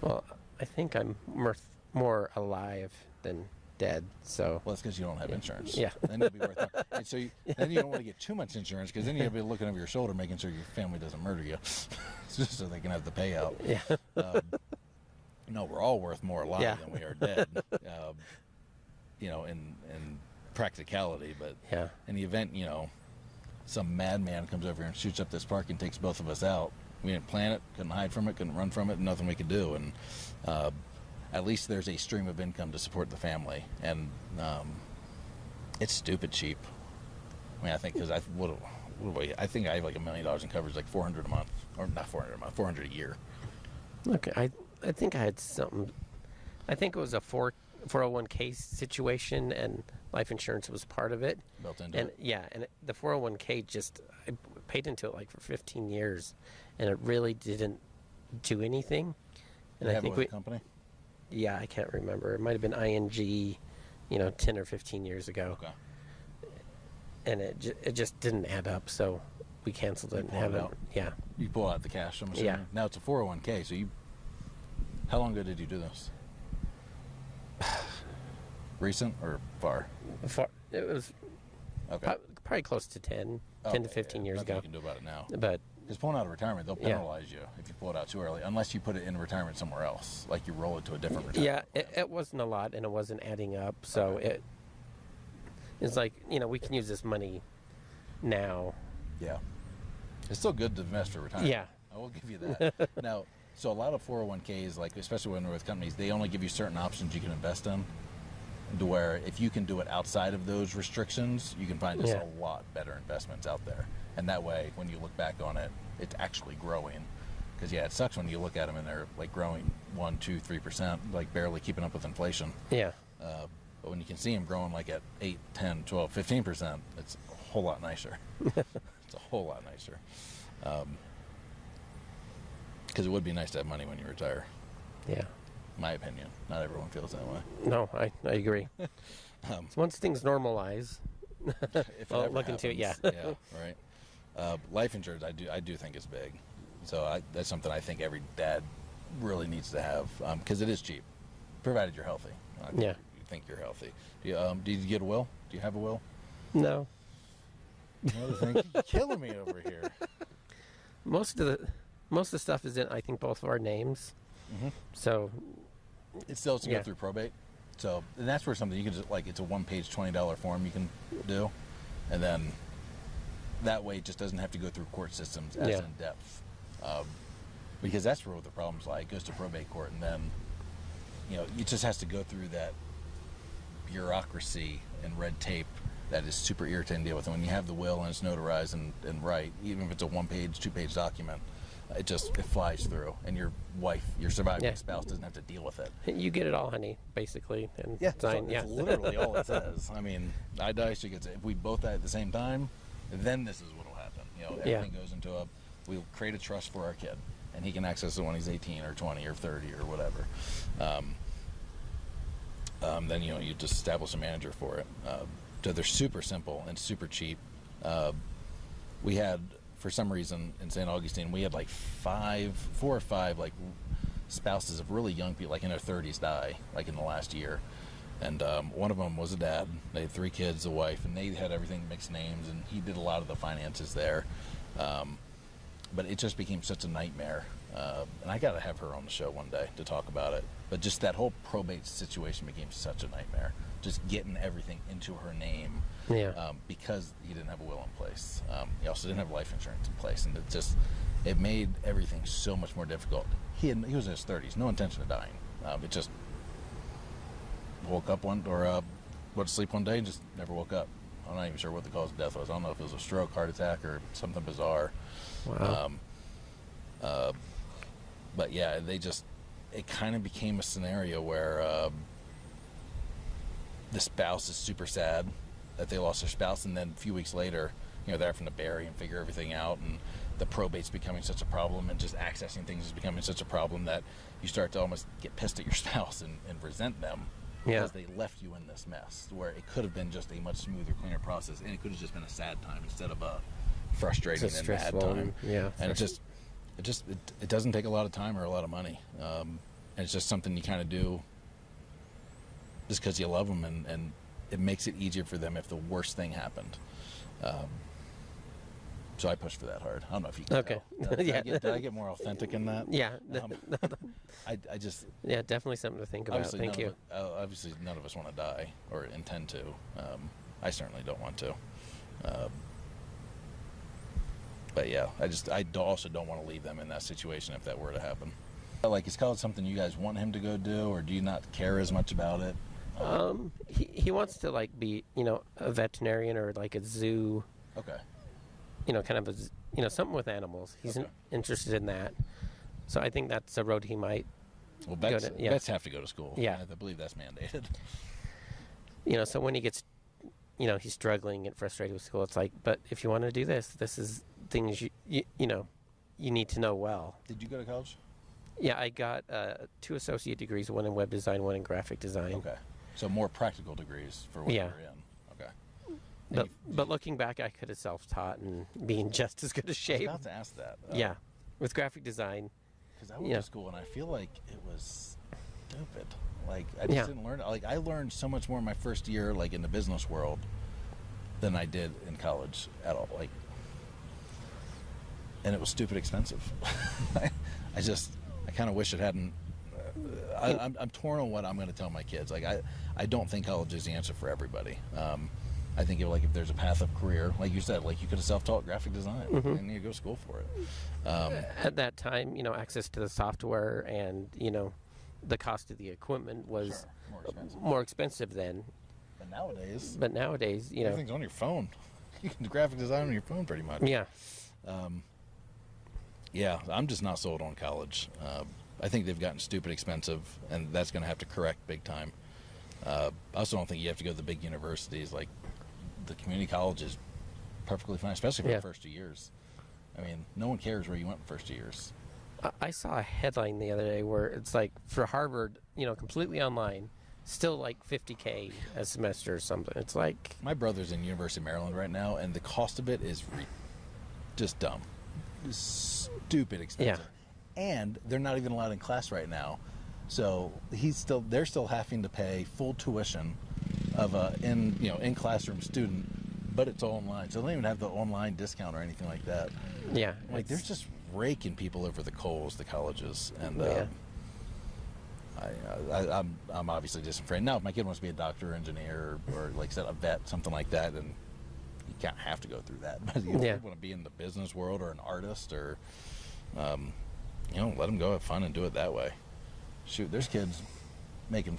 well, I think I'm more, more alive than dead. So Well, that's because you don't have insurance. Yeah. Then you'll be worth it. And so you, then you don't want to get too much insurance because then you'll be looking over your shoulder, making sure your family doesn't murder you, just so they can have the payout. yeah, Um, no, we're all worth more alive Yeah. than we are dead. um, you know, in in practicality, but yeah, in the event, you know, some madman comes over here and shoots up this park and takes both of us out. We didn't plan it, couldn't hide from it, couldn't run from it, nothing we could do. And uh, at least there's a stream of income to support the family. And um, it's stupid cheap. I mean, I think because I what what do I, think I have like a million dollars in coverage, like 400 a month, or not 400 a month, 400 a year. Okay, I I think I had something. I think it was a four 401k situation, and life insurance was part of it. Built into And it. yeah, and it- the 401k just I paid into it like for 15 years, and it really didn't do anything. And I have think we, company. yeah, I can't remember. It might have been ING, you know, 10 or 15 years ago, Okay. and it ju- it just didn't add up. So we canceled it and pulled it haven't. out? Yeah, You pull out the cash. I'm assuming. Yeah. Now it's a 401k. So you, how long ago did you do this? Recent or far? Far, it was Okay. prob- probably close to 10, 10 to Okay, 15 yeah, years nothing ago. You can do about it now. But Because pulling out of retirement, they'll Yeah. penalize you if you pull it out too early, unless you put it in retirement somewhere else, like you roll it to a different yeah, retirement. it, it wasn't a lot, and it wasn't adding up. So Okay. it it's like you know we can use this money now. Yeah. It's still good to invest for retirement. Yeah. I will give you that. now, so a lot of 401ks, like especially when we're with companies, they only give you certain options you can invest in. To where if you can do it outside of those restrictions, you can find just Yeah. a lot better investments out there. And that way, when you look back on it, it's actually growing. Because yeah, it sucks when you look at them and they're like growing one, two, three percent, like barely keeping up with inflation. Yeah, Uh, but when you can see them growing like at 8, 10, 12, 15%, it's a whole lot nicer. it's a whole lot nicer. Because it would be nice to have money when you retire, yeah. my opinion. Not everyone feels that way. No, I, I agree. Um, So once things normalize, if Well, ever look into it, happens, yeah, right. Uh, life insurance, I do, I do think is big. So I, that's something I think every dad really needs to have because it is cheap, provided you're healthy. I think Yeah. You think you're healthy. Do you, um, did you get a will? Do you have a will? no. Another thing, you're killing me over here. Most of the most of the stuff is in I think both of our names. Mm-hmm. So It still has to Yeah. go through probate. So and that's where something you can just like it's a one page twenty dollar form you can do. And then that way it just doesn't have to go through court systems as Yeah. in depth. Um, because that's where the problems lie. It goes to probate court and then you know, it just has to go through that bureaucracy and red tape that is super irritating to deal with. And when you have the will and it's notarized and, and right, even if it's a one page, two page document, it just it flies through and your wife, your surviving Yeah. spouse doesn't have to deal with it. you get it all, honey, basically, and Yeah, sign. Yeah, that's literally all it says. I mean, I die, she gets it. If we both die at the same time, then this is what will happen. You know, Yeah. everything goes into a. We'll create a trust for our kid, and he can access it when he's 18 or 20 or 30 or whatever. Um, um, then you know you just establish a manager for it. Uh, so they're super simple and super cheap. Uh, we had, for some reason, in St. Augustine, we had like five, four or five like spouses of really young people, like in their 30s, die like in the last year. And um, one of them was a dad. They had three kids, a wife, and they had everything mixed names, and he did a lot of the finances there. Um, but it just became such a nightmare. Uh, and I got to have her on the show one day to talk about it. But just that whole probate situation became such a nightmare. Just getting everything into her name Yeah. um, because he didn't have a will in place. Um, he also didn't have life insurance in place, and it just it made everything so much more difficult. He had, he was in his thirties, no intention of dying. Um, it just woke up one or uh, went to sleep one day and just never woke up. I'm not even sure what the cause of death was. I don't know if it was a stroke, heart attack, or something bizarre. wow. Um, uh, but yeah, they just it kind of became a scenario where uh, the spouse is super sad that they lost their spouse, and then a few weeks later, you know, they're having to bury and figure everything out, and the probate's becoming such a problem, and just accessing things is becoming such a problem that you start to almost get pissed at your spouse and, and resent them Yeah. because they left you in this mess, where it could have been just a much smoother, cleaner process, and it could have just been a sad time instead of a frustrating a and bad time. yeah, and it just it just it, it doesn't take a lot of time or a lot of money um, and it's just something you kind of do just because you love them and, and it makes it easier for them if the worst thing happened um, so I pushed for that hard. I don't know if you can Okay. tell. Did, did I Yeah. get, did I get more authentic in that? yeah. Um, I, I just yeah. Definitely something to think about. Thank you. Of, uh, obviously none of us want to die or intend to. Um, I certainly don't want to. Um, but yeah, I just I also don't want to leave them in that situation if that were to happen. Like, is college something you guys want him to go do, or do you not care as much about it? Um, he he wants to like be you know a veterinarian or like a zoo Okay. You know, kind of a, you know, something with animals. He's Okay. interested in that. So I think that's a road he might, Well, vets, to- yeah. vets have to go to school. Yeah. I believe that's mandated. you know, so when he gets, you know, he's struggling and frustrated with school, it's like, but if you want to do this, this is things you, you, you know, you need to know well. Did you go to college? Yeah, I got uh, two associate degrees, one in web design, one in graphic design. Okay. So more practical degrees for what Yeah. you're in. But, but looking back, I could have self-taught and be in just as good a I was shape. about to ask that. uh, Yeah, with graphic design. Because I went Yeah. to school and I feel like it was stupid. Like I just Yeah. didn't learn. Like I learned so much more in my first year, like in the business world, than I did in college at all. Like, and it was stupid expensive. I, I just, I kind of wish it hadn't. uh, I, I'm, I'm torn on what I'm going to tell my kids. Like I, I don't think college is the answer for everybody. Um, I think if, like if there's a path of career, like you said, like you could have self-taught graphic design and you go to school for it. Um, At that time, you know, access to the software and you know, the cost of the equipment was Sure, more expensive. more expensive then. But nowadays, But nowadays, you know, everything's on your phone. You can do graphic design on your phone pretty much. yeah, Yeah, I'm just not sold on college. Uh, I think they've gotten stupid expensive, and that's going to have to correct big time. Uh, I also don't think you have to go to the big universities. Like the community college is perfectly fine, especially for Yeah. the first two years. I mean, no one cares where you went the first two years. I- saw a headline the other day where it's like for Harvard, you know, completely online, still like 50k a semester or something. It's like, My brother's in University of Maryland right now, and the cost of it is re- just dumb, stupid expensive. Yeah. And they're not even allowed in class right now, so he's still they're still having to pay full tuition of a in you know in classroom student, but it's all online, so they don't even have the online discount or anything like that. yeah, Like they're just raking people over the coals, the colleges, and Yeah. uh, I, I, I'm I'm obviously just afraid. Now, if my kid wants to be a doctor, or engineer, or, or like I said, a vet, something like that, and you can't have to go through that. But you Yeah. want to be in the business world or an artist, or um, you know, let them go have fun and do it that way. Shoot, there's kids making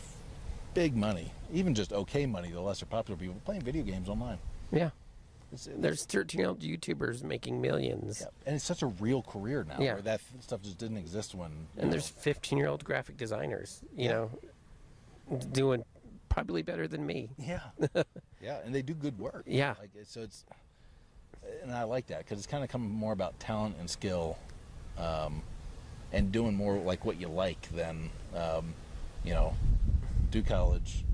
big money, even just okay money. The lesser popular people playing video games online. yeah. It's, There's 13 year old YouTubers making millions, yeah, and it's such a real career now. Yeah. Where that stuff just didn't exist when. and there's 15 year old graphic designers, you Yeah. know, doing probably better than me. Yeah, yeah, and they do good work. Yeah. like so it's, and I like that because it's kind of coming more about talent and skill, um, and doing more like what you like than, um, you know, do college,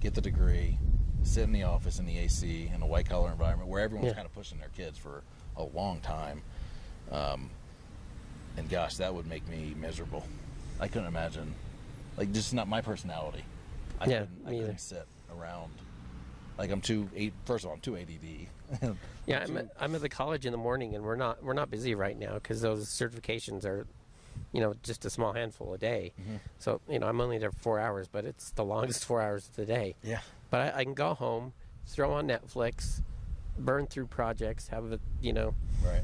get the degree, sit in the office in the AC in a white collar environment where everyone's Yeah. kind of pushing their kids for a long time. Um, and gosh, that would make me miserable. I couldn't imagine, like, just not my personality. I Yeah, couldn't, I either. couldn't sit around. Like I'm too eight. First of all, I'm too ADD. Yeah, I'm at, I'm at the college in the morning, and we're not we're not busy right now because those certifications are, you know, just a small handful a day. Mm-hmm. So you know, I'm only there four hours, but it's the longest four hours of the day. yeah, But I, I can go home, throw on Netflix, burn through projects, have a you know, right.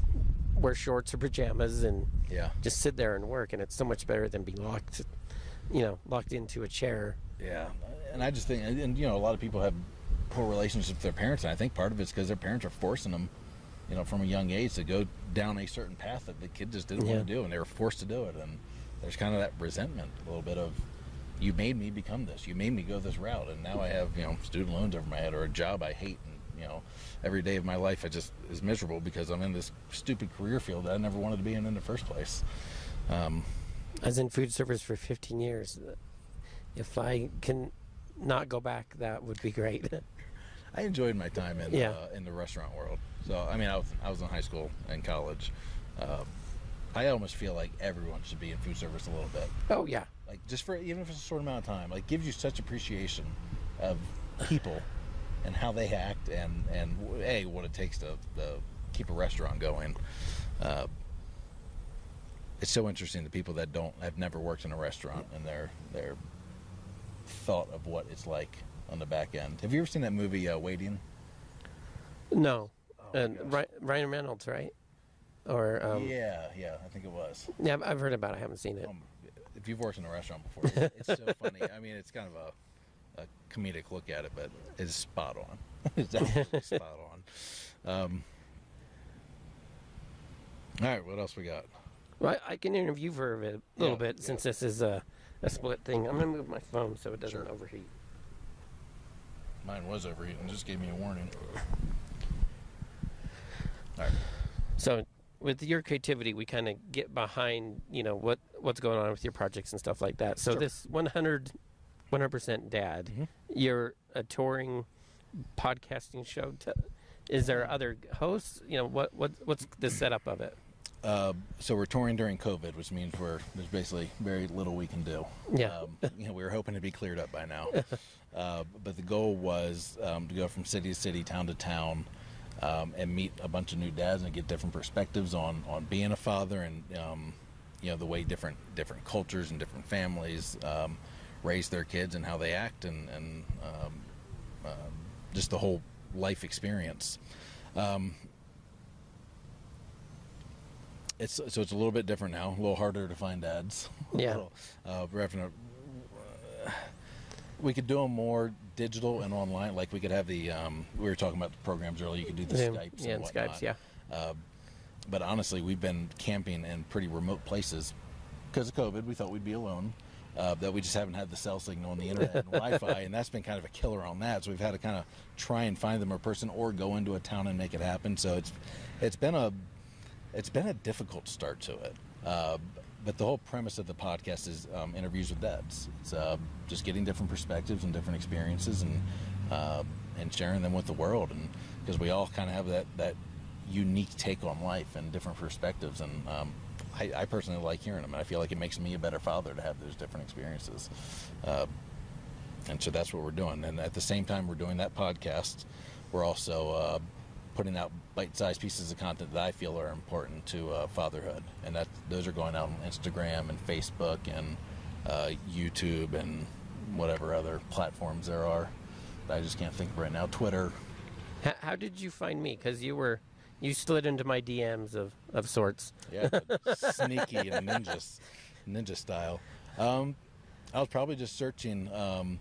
wear shorts or pajamas, and Yeah, just sit there and work. And it's so much better than being locked, you know, locked into a chair. yeah. And I just think, and, and, you know, a lot of people have poor relationships with their parents, and I think part of it's because their parents are forcing them, you know, from a young age to go down a certain path that the kid just didn't Yeah. want to do, and they were forced to do it. And there's kind of that resentment, a little bit of, you made me become this, you made me go this route, and now I have you know student loans over my head or a job I hate, and you know, every day of my life I just is miserable because I'm in this stupid career field that I never wanted to be in in the first place. Um, I was in food service for 15 years. If I can not go back, that would be great. I enjoyed my time in Yeah. uh, in the restaurant world. So I mean, I was I was in high school and college. Um, I almost feel like everyone should be in food service a little bit, oh yeah, like just for even if it's a short amount of time. Like gives you such appreciation of people and how they act and and a what it takes to, to keep a restaurant going. Uh, it's so interesting the people that don't have never worked in a restaurant and their their thought of what it's like on the back end. Have you ever seen that movie uh, Waiting? no. And gosh. Ry- Ryan Reynolds, right? Or um, yeah, yeah, yeah, I think it was. I've- I've heard about it. I haven't seen it. Um, if you've worked in a restaurant before, it's, it's so funny. I mean, it's kind of a, a comedic look at it, but it's spot on. it's absolutely spot on. Um, All right, what else we got? Well, I, I can interview for a bit- little Yeah, bit yeah. since this is a, a split thing. I'm gonna move my phone so it doesn't Sure. overheat. Mine was overheating. Just gave me a warning. All right. So with your creativity, we kind of get behind, you know, what what's going on with your projects and stuff like that. So Sure. this 100 100% dad, Mhm. you're a touring podcasting show. To, is there other hosts? You know, what what what's the setup of it? Uh, so we're touring during COVID, which means we're there's basically very little we can do. Yeah. Um, you know, we were hoping to be cleared up by now, uh, but the goal was um, to go from city to city, town to town, um, and meet a bunch of new dads and get different perspectives on on being a father and um, you know the way different different cultures and different families um, raise their kids and how they act and and um, um, just the whole life experience. Um, it's so it's a little bit different now, a little harder to find dads. Yeah. little, uh, we're having a- we could do them more digital and online. Like we could have the um, we were talking about the programs earlier. You could do the Zoom. Skypes yeah, and and. Skypes, yeah. Uh, but honestly, we've been camping in pretty remote places because of COVID. We thought we'd be alone. Uh, that we just haven't had the cell signal on the internet and Wi-Fi, and that's been kind of a killer on that. So we've had to kind of try and find them a person or go into a town and make it happen. So it's it's been a it's been a difficult start to it. Uh, but the whole premise of the podcast is um, interviews with dads. It's uh, just getting different perspectives and different experiences and uh, and sharing them with the world. And because we all kind of have that that unique take on life and different perspectives. And um, I, I personally like hearing them. And I feel like it makes me a better father to have those different experiences. Uh, and so that's what we're doing. And at the same time, we're doing that podcast. We're also uh, putting out bite-sized pieces of content that I feel are important to uh, fatherhood, and that those are going out on Instagram and Facebook and uh, YouTube and whatever other platforms there are. I just can't think of right now. Twitter. How, how did you find me? Because you were you slid into my DMs of of sorts. Yeah, sneaky and ninja, ninja style. Um, I was probably just searching um,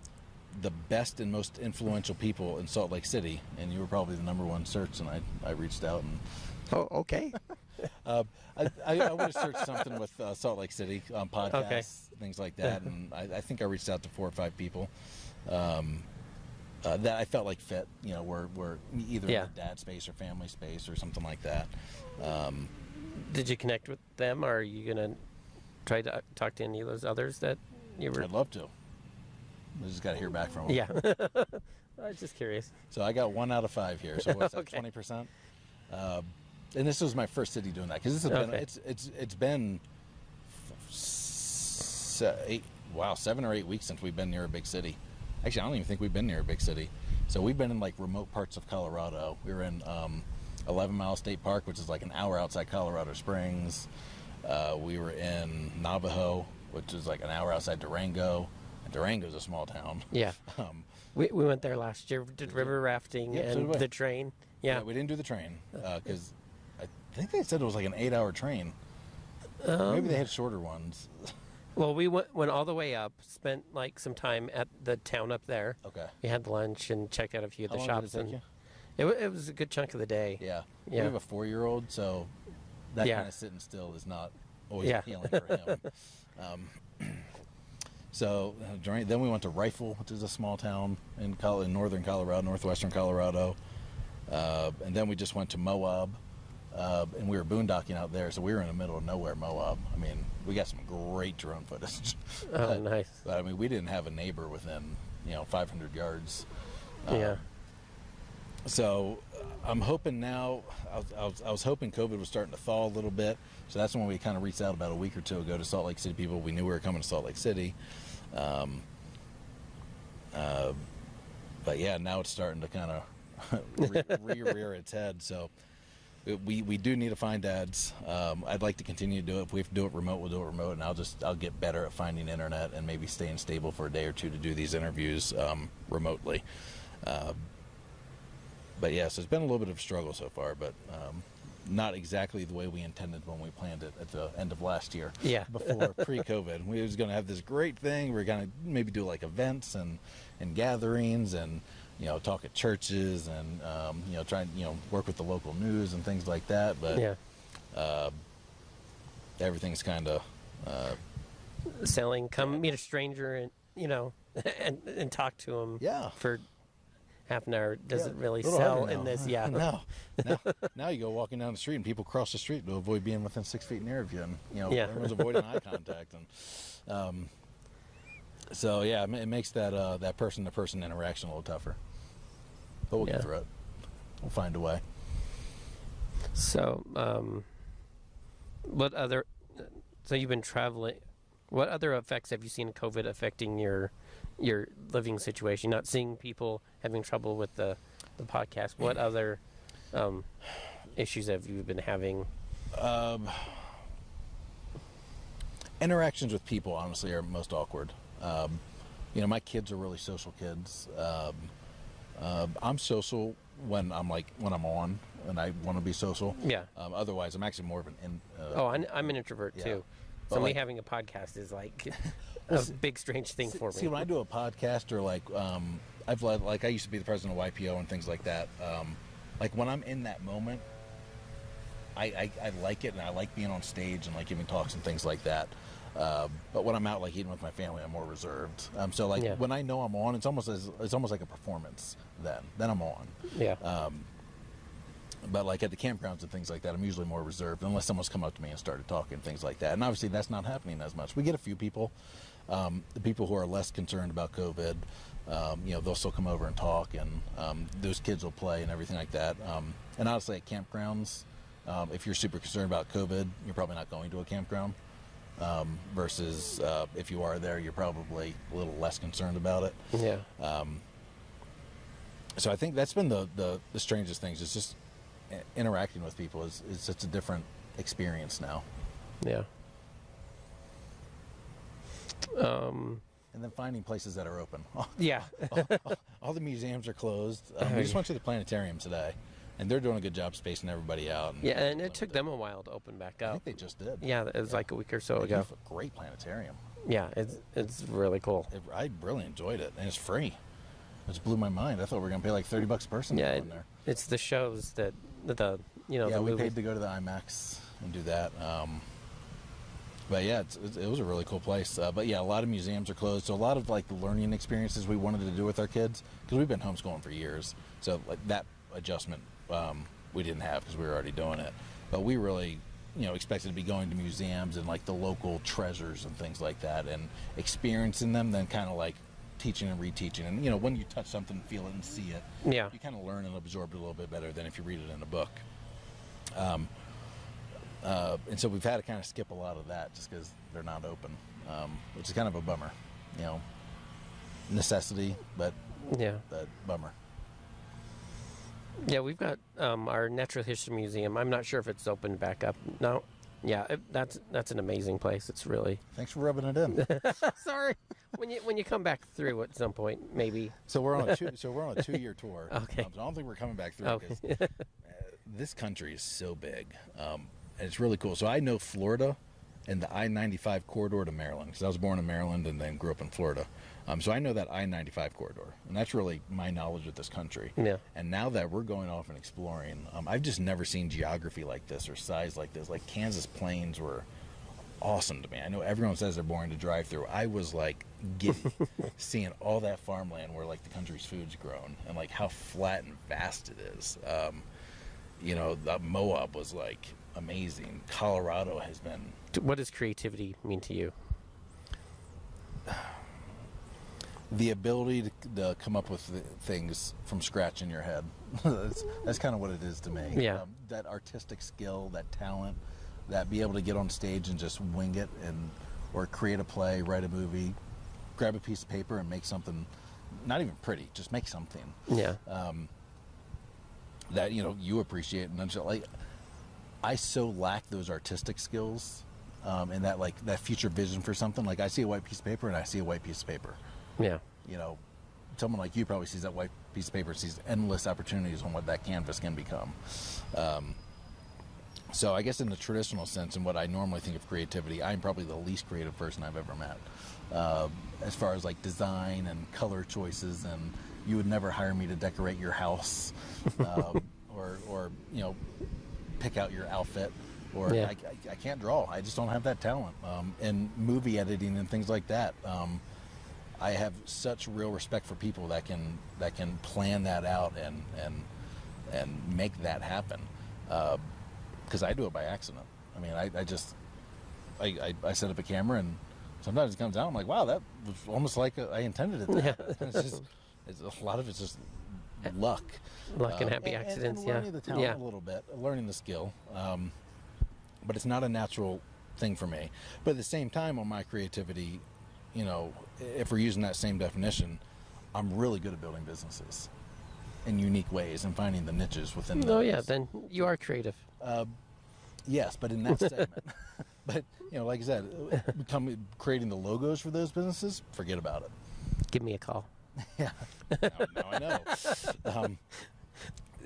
the best and most influential people in Salt Lake City, and you were probably the number one search. And I, I reached out and Oh, okay. uh, I, I, I would have searched something with uh, Salt Lake City um, podcasts, Okay. things like that, and I, I think I reached out to four or five people. Um, uh, that I felt like fit, you know, were, were either Yeah. in the dad space or family space or something like that. Um, Did you connect with them, or are you gonna try to talk to any of those others that you were? I'd love to. I just got to hear back from them. Yeah. I was just curious. So I got one out of five here. So what's that? Okay. Twenty percent. Uh, and this was my first city doing that because this has been Okay. it's it's it's been se- eight wow seven or eight weeks since we've been near a big city. Actually, I don't even think we've been near a big city. So we've been in like remote parts of Colorado. We were in um, Eleven Mile State Park, which is like an hour outside Colorado Springs. Uh, we were in Navajo, which is like an hour outside Durango. Durango's a small town. Yeah. Um, We, we went there last year. Did river rafting Yeah, and I. the train. Yeah. we didn't do the train because I think they said it was like an eight-hour train. Um, Maybe they had shorter ones. Well, we went went all the way up. Spent like some time at the town up there. Okay. We had lunch and checked out a few of How the shops. it and it, it was a good chunk of the day. Yeah. Yeah. We have a four-year-old, so that Yeah. kind of sitting still is not always Yeah. appealing for him. um, so uh, then we went to Rifle, which is a small town in, Col- in northern Colorado, northwestern Colorado, uh, and then we just went to Moab. Uh, and we were boondocking out there, so we were in the middle of nowhere, Moab. I mean, we got some great drone footage. Oh, But- nice. But I mean, we didn't have a neighbor within, you know, 500 yards. yeah. Um, So I'm hoping now. I was, I, was, hoping COVID was starting to thaw a little bit. So that's when we kind of reached out about a week or two ago to Salt Lake City people. We knew we were coming to Salt Lake City. Um, uh, but yeah, now it's starting to kind of re- rear its head. So we we do need to find dads. Um, I'd like to continue to do it. If we have to do it remote, we'll do it remote, and I'll just I'll get better at finding internet and maybe staying stable for a day or two to do these interviews um, remotely. Uh, but yeah, so it's been a little bit of a struggle so far, but um, not exactly the way we intended when we planned it at the end of last year. Yeah. Before pre-COVID, we was going to have this great thing. We are going to maybe do like events and and gatherings and you know talk at churches and um, you know try and you know work with the local news and things like that. But Yeah. uh, everything's kind of uh, selling. Come meet a stranger and you know, and and talk to them. Yeah. For half an hour doesn't Yeah, really sell in now. this. Yeah. no, now, now you go walking down the street and people cross the street to avoid being within six feet near of you, and you know Yeah. everyone's avoiding eye contact, and um, so yeah, it it makes that uh, that person to person interaction a little tougher. But we'll Yeah. get through it. We'll find a way. So, um, what other? So you've been traveling. What other effects have you seen COVID affecting your your living situation? Not seeing people having trouble with the the podcast. What other um, issues have you been having? Um, interactions with people, honestly, are most awkward. Um, you know, my kids are really social kids. Um, uh, I'm social when I'm like when I'm on and I want to be social. Yeah. Um, otherwise, I'm actually more of an. In, uh, Oh, I'm, I'm an introvert Yeah. too. Somebody like- having a podcast is like a big strange thing for me. See, when I do a podcast or like, um, I've led, like, I used to be the president of YPO and things like that. Um, like, when I'm in that moment, I, I, I like it and I like being on stage and like giving talks and things like that. Um, but when I'm out like eating with my family, I'm more reserved. Um, so like Yeah. when I know I'm on, it's almost as, it's almost like a performance. Then then I'm on. yeah. Um, but like at the campgrounds and things like that, I'm usually more reserved unless someone's come up to me and started talking things like that. And obviously, that's not happening as much. We get a few people, um, the people who are less concerned about COVID. Um, you know, they'll still come over and talk, and um, those kids will play and everything like that. Um, and honestly, at campgrounds, um, if you're super concerned about COVID, you're probably not going to a campground. Um, versus uh, if you are there, you're probably a little less concerned about it yeah. so I think that's been the, the, the strangest things. It's just interacting with people is, is such a different experience now. Yeah. Um, And then finding places that are open. yeah. All the museums are closed. Um, we just went to the planetarium today, and they're doing a good job spacing everybody out. And yeah, and it took them a while to open back up. I think they just did. Yeah, it was like a week or so They ago. have a great planetarium. Yeah, it's it's really cool. It, I really enjoyed it, and it's free. It just blew my mind. I thought we were gonna pay like thirty bucks a person Yeah, to it, go in there. it's the shows that the you know yeah, we movie. paid to go to the IMAX and do that. Um, but yeah, it was a really cool place. Uh, but yeah, a lot of museums are closed, so a lot of like the learning experiences we wanted to do with our kids because we've been homeschooling for years. So like that adjustment um, we didn't have because we were already doing it. But we really, you know, expected to be going to museums and like the local treasures and things like that and experiencing them, then kind of like teaching and reteaching. And you know, when you touch something, feel it, and see it, Yeah. you kind of learn and absorb it a little bit better than if you read it in a book. Um, uh, and so we've had to kind of skip a lot of that just because they're not open, um, which is kind of a bummer. You know, necessity, but Yeah, but bummer. yeah. We've got um, our Natural History Museum. I'm not sure if it's opened back up. No. Yeah, it, that's that's an amazing place. It's really Thanks for rubbing it in. sorry when you when you come back through at some point maybe. so we're on a two, so we're on a two year tour. Okay. Um, so I don't think we're coming back through Okay. because uh, this country is so big, um, and it's really cool. So I know Florida and the I-95 corridor to Maryland because I was born in Maryland and then grew up in Florida. Um, so I know that I-95 corridor, and that's really my knowledge of this country. Yeah. And now that we're going off and exploring, um, I've just never seen geography like this or size like this. Like Kansas plains were awesome to me. I know everyone says they're boring to drive through. I was like giddy seeing all that farmland where like the country's food's grown and like how flat and vast it is. Um, you know, the Moab was like amazing. Colorado has been What does creativity mean to you? The ability to, to come up with things from scratch in your head. that's that's kind of what it is to me. Yeah. Um, that artistic skill, that talent, that be able to get on stage and just wing it and or create a play, write a movie, grab a piece of paper and make something not even pretty, just make something Yeah. that you know you appreciate and I'm just like I so lack those artistic skills um, and that like that future vision for something. Like I see a white piece of paper and I see a white piece of paper. Yeah. you know, someone like you probably sees that white piece of paper, sees endless opportunities on what that canvas can become. Um, so I guess in the traditional sense, and what I normally think of creativity, I'm probably the least creative person I've ever met. Um as far as like design and color choices, and you would never hire me to decorate your house, um, or or you know, pick out your outfit. or Yeah. I, I, I can't draw. I just don't have that talent. Um, and movie editing and things like that. Um, I have such real respect for people that can that can plan that out and and and make that happen. Because I do it by accident. I mean, I, I just I, I, I set up a camera and sometimes it comes out. I'm like, wow, that was almost like I intended it. That. it's just it's, a lot of it's just luck. Luck and Um, happy accidents, and yeah. learning the talent Yeah. a little bit, learning the skill. Um, but it's not a natural thing for me. But at the same time, on my creativity, you know, if we're using that same definition, I'm really good at building businesses in unique ways and finding the niches within. Them. Oh yeah, then you are creative. Yes, but in that segment. but you know, like I said, become creating the logos for those businesses. Forget about it. Give me a call. Yeah, now, now I know. Um,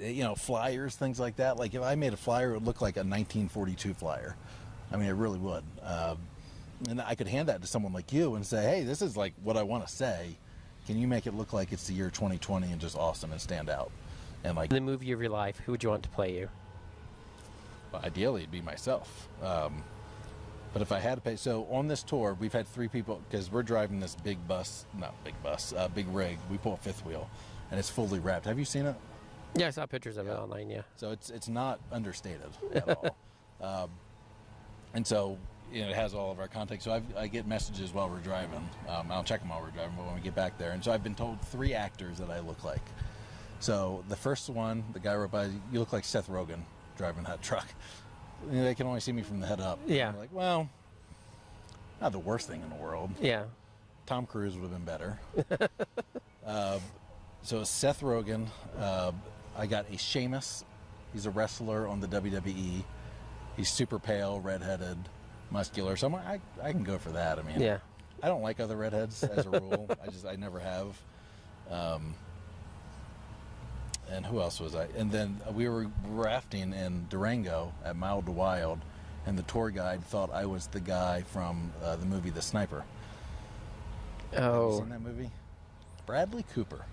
you know, flyers, things like that. Like if I made a flyer, it would look like a 1942 flyer. I mean, it really would. Um, and I could hand that to someone like you and say, "Hey, this is like what I want to say. Can you make it look like it's the year 2020 and just awesome and stand out?" And like, The movie of your life. Who would you want to play you? Well, ideally, it'd be myself. Um, but if I had to pay, so on this tour, we've had three people because we're driving this big bus, not big bus, uh, big rig. We pull a fifth wheel, and it's fully wrapped. Have you seen it? Yeah, I saw pictures of it online. Yeah. So it's it's not understated at all. um, and so you know, it has all of our contacts. So I've, I get messages while we're driving. Um, I'll check them while we're driving, but when we get back there, and so I've been told three actors that I look like. So the first one, the guy wrote by, you look like Seth Rogen driving that truck. You know, they can only see me from the head up. Yeah. I'm like, well, not the worst thing in the world. Yeah. Tom Cruise would have been better. uh, so Seth Rogen, uh, I got a Sheamus. He's a wrestler on the WWE. He's super pale, redheaded, muscular. So I'm, I, I can go for that. I mean, Yeah. I don't like other redheads as a rule. I just I never have. Um, and who else was I? And then we were rafting in Durango at Mild to Wild, and the tour guide thought I was the guy from uh, the movie The Sniper. Have you Oh. seen that movie? Bradley Cooper,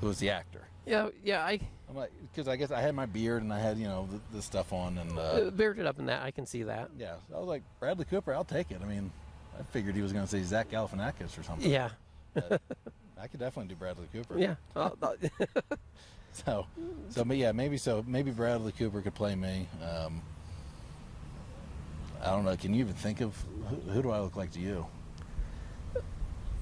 who was the actor. Yeah. Yeah. I I'm like, because I guess I had my beard and I had you know the, the stuff on, and uh, uh, bearded up in that. I can see that. yeah, I was like Bradley Cooper, I'll take it. I mean, I figured he was going to say Zach Galifianakis or something. Yeah. but I could definitely do Bradley Cooper. Yeah. So, so but yeah, maybe so. Maybe Bradley Cooper could play me. Um, I don't know. Can you even think of who, who do I look like to you?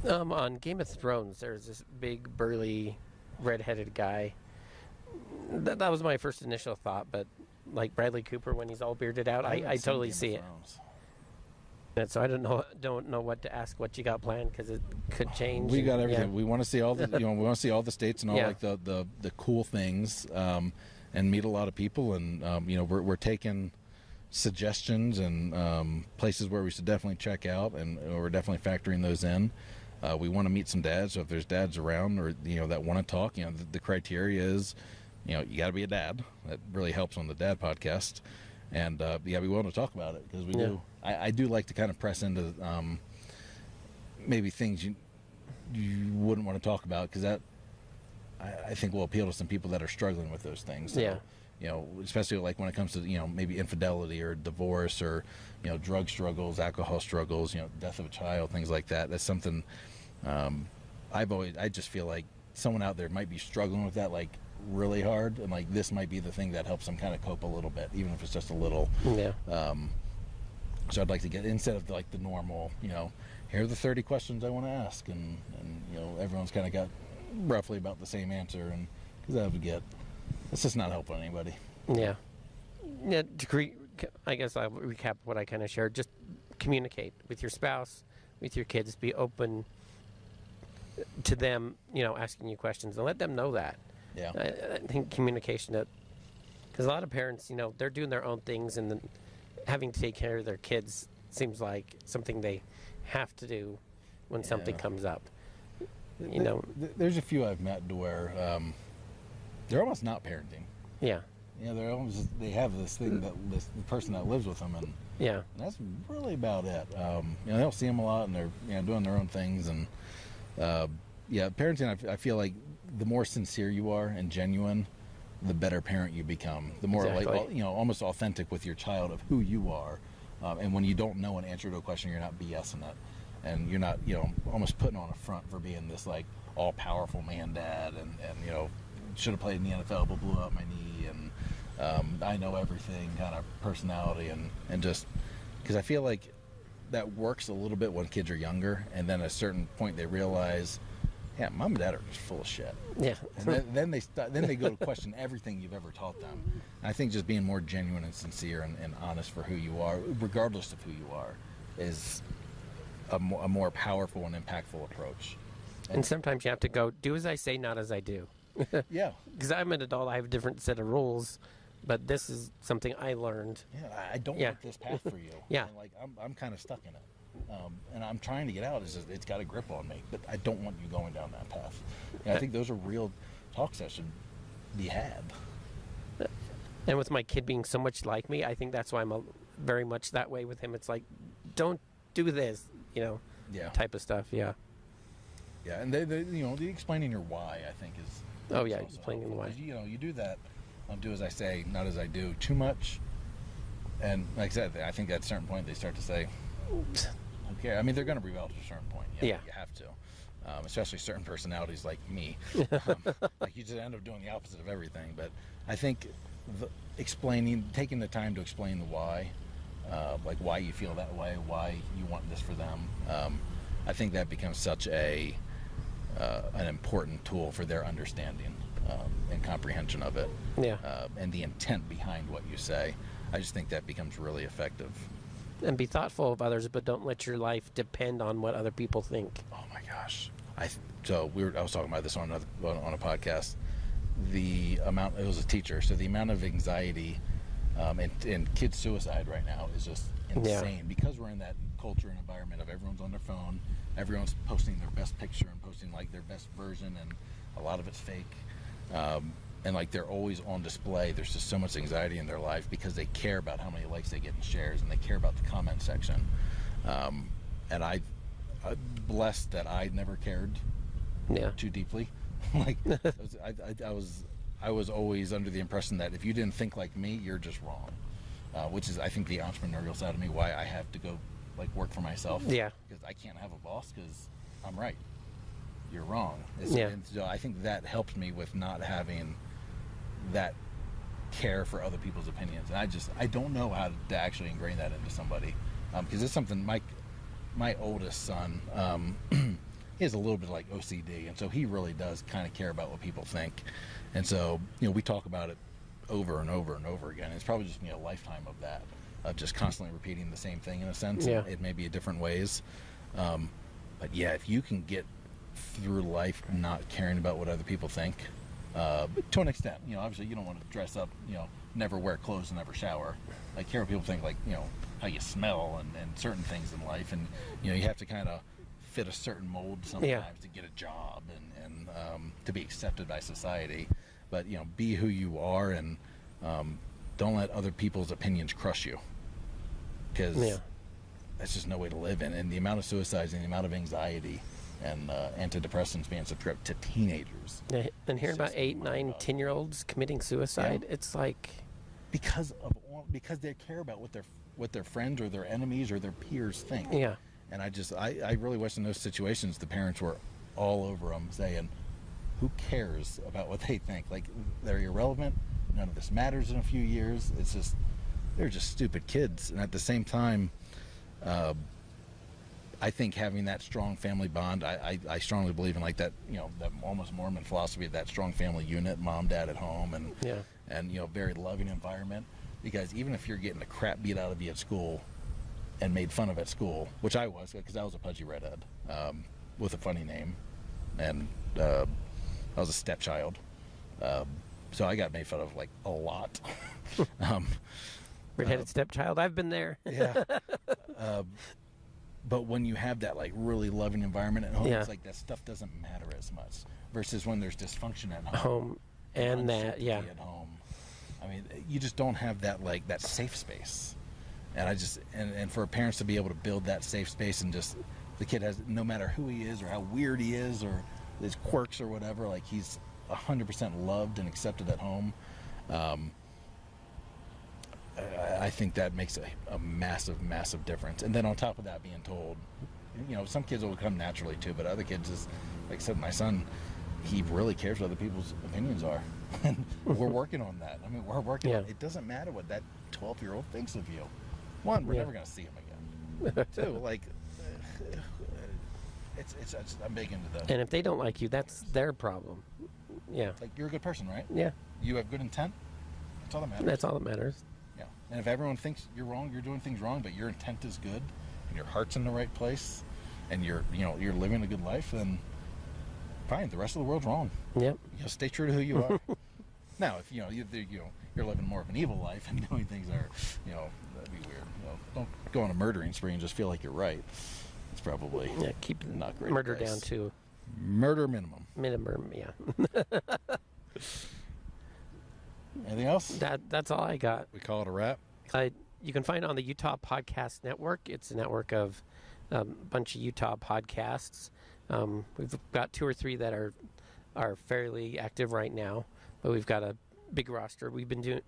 Um, on Game of Thrones, there's this big, burly, red-headed guy. That, that was my first initial thought, but like Bradley Cooper when he's all bearded out, I, haven't I totally see it. And so I don't know don't know what to ask, what you got planned, because it could change. We and- got yeah. everything. We want to see all the you know we want to see all the states and all Yeah. like the, the the cool things, um, and meet a lot of people. And um, you know we're we're taking suggestions and um, places where we should definitely check out, and we're definitely factoring those in. Uh, we want to meet some dads, so if there's dads around or you know that want to talk, you know the, the criteria is, you know you got to be a dad. That really helps on the dad podcast, and uh, to be willing to talk about it because we Yeah. do. I, I do like to kind of press into um, maybe things you you wouldn't want to talk about because that I, I think will appeal to some people that are struggling with those things. So, Yeah. You know, especially like when it comes to you know maybe infidelity or divorce or you know drug struggles, alcohol struggles, you know death of a child, things like that. That's something um, I've always I just feel like someone out there might be struggling with that like really hard, and like this might be the thing that helps them kind of cope a little bit, even if it's just a little. Yeah. Um, so I'd like to get instead of like the normal, you know, here are the 30 questions I want to ask, and, and you know everyone's kind of got roughly about the same answer, and because that would get it's just not helping anybody. Yeah. Yeah. To cre- I guess I'll recap what I kind of shared. Just communicate with your spouse, with your kids. Be open to them, you know, asking you questions and let them know that. Yeah, I, I think communication, that because a lot of parents, you know, they're doing their own things and then having to take care of their kids seems like something they have to do when something comes up. You know, there's a few I've met to where um, they're almost not parenting. yeah, You know, they're almost they have this thing that this the person that lives with them, and, yeah, and that's really about it. Um, you know, they don't see them a lot, and they're you know doing their own things, and uh, yeah, parenting. I feel like the more sincere you are and genuine, the better parent you become. The more Exactly. like you know, almost authentic with your child of who you are. Um, and when you don't know an answer to a question, you're not BSing it, and you're not you know almost putting on a front for being this like all powerful man dad, and and you know should have played in the NFL but blew out my knee, and um, I know everything kind of personality, and and just because I feel like that works a little bit when kids are younger, and then at a certain point they realize, yeah, mom and dad are just full of shit. Yeah. And then, then they st- then they go to question everything you've ever taught them. And I think just being more genuine and sincere and, and honest for who you are, regardless of who you are, is a more, a more powerful and impactful approach. and sometimes you have to go do as I say, not as I do. Yeah, Because I'm an adult, I have a different set of rules, but this is something I learned. yeah, I- don't Yeah. want this path for you. Yeah. And, like I'm, I'm kind of stuck in it, um, and I'm trying to get out. It's just, it's got a grip on me, but I don't want you going down that path. And I think those are real talks that should be had. And with my kid being so much like me, I think that's why I'm a, very much that way with him. It's like, don't do this, you know, Yeah. type of stuff. Yeah. Yeah, and they, they, you know, the explaining your why, I think, is. Oh, yeah, explaining why. You know, you do that, um, do as I say, not as I do, too much, and like I said, I think at a certain point they start to say, "Okay." I mean, they're going to rebel to a certain point. Know, Yeah. you have to, um, especially certain personalities like me. um, like you just end up doing the opposite of everything. But I think the, explaining, taking the time to explain the why, uh, like why you feel that way, why you want this for them. Um, I think that becomes such a uh, an important tool for their understanding um, and comprehension of it, Yeah. uh, and the intent behind what you say. I just think that becomes really effective. And be thoughtful of others, but don't let your life depend on what other people think. Oh my gosh! I so we were. I was talking about this on another on a podcast. The amount it was a teacher, so the amount of anxiety um, and, and kid suicide right now is just Yeah. insane because we're in that culture and environment of everyone's on their phone, everyone's posting their best picture and posting like their best version, and a lot of it's fake. Um, and like they're always on display. There's just so much anxiety in their life because they care about how many likes they get and shares, and they care about the comment section. Um, and I, I'm blessed that I never cared Yeah. too deeply. like I was, I, I, I was, I was always under the impression that if you didn't think like me, you're just wrong. Uh, which is, I think, the entrepreneurial side of me. Why I have to go like work for myself. Yeah. Because I can't have a boss because I'm right. You're wrong. It's- Yeah. And so I think that helped me with not having that care for other people's opinions. And I just I don't know how to actually ingrain that into somebody because it's something my my oldest son um, he has a little bit like OCD, and so he really does kind of care about what people think. And so you know we talk about it over and over and over again. It's probably just me a lifetime of that of just constantly repeating the same thing in a sense. Yeah. It may be in different ways. Um, but yeah, if you can get through life not caring about what other people think, uh, to an extent, you know, obviously you don't want to dress up, you know, never wear clothes and never shower. Like care what people think, like you know, how you smell and, and certain things in life, and you know, you have to kind of fit a certain mold sometimes Yeah. to get a job and and um, to be accepted by society. But you know, be who you are and um, don't let other people's opinions crush you, because Yeah. that's just no way to live in. And the amount of suicides and the amount of anxiety and uh, antidepressants being subscribed to teenagers Yeah, And hearing about eight, nine, mind-boggling. ten year olds committing suicide, it's like, because of because they care about what their what their friends or their enemies or their peers think. yeah, And I just I, I really wish in those situations the parents were all over them saying, "Who cares about what they think? Like they're irrelevant. None of this matters in a few years. It's just they're just stupid kids." And at the same time, uh, I think having that strong family bond, I, I, I strongly believe in like that, you know, that almost Mormon philosophy of that strong family unit, mom, dad at home, and Yeah. and you know, very loving environment. Because even if you're getting the crap beat out of you at school, and made fun of at school, which I was because I was a pudgy redhead um, with a funny name, and uh, I was a stepchild, um, so I got made fun of like a lot. um, redheaded stepchild. I've been there. yeah. but when you have that like really loving environment at home, Yeah. it's like that stuff doesn't matter as much. Versus when there's dysfunction at home, Home and that, yeah. at home. I mean, you just don't have that like that safe space. And I just and, and for parents to be able to build that safe space and just the kid has no matter who he is or how weird he is or his quirks or whatever, like he's 100% loved and accepted at home, um, I, I think that makes a, a massive, massive difference. And then on top of that, being told, you know, some kids will come naturally too, but other kids is, like I said, my son, he really cares what other people's opinions are. and we're working on that. I mean, we're working. Yeah. On, it doesn't matter what that 12 year old thinks of you. One, we're Yeah. never going to see him again. Two, like, it's, it's, it's I'm big into the, And if they don't like you, that's their problem. Yeah. like, you're a good person, right? Yeah. You have good intent. That's all that matters. That's all that matters. And if everyone thinks you're wrong, you're doing things wrong, but your intent is good, and your heart's in the right place, and you're, you know, you're living a good life, then fine. The rest of the world's wrong. Yep. You know, stay true to who you are. now, if you know you, you know you're living more of an evil life and doing things that are, you know, that'd be weird. You know, don't go on a murdering spree and just feel like you're right. It's probably Yeah. Keep Not great murder advice. down to murder minimum. minimum. Yeah. Anything else? that that's all I got. We call it a wrap. I, you can find it on the Utah Podcast Network. It's a network of a um, bunch of Utah podcasts. Um, we've got two or three that are are fairly active right now, but we've got a big roster. We've been doing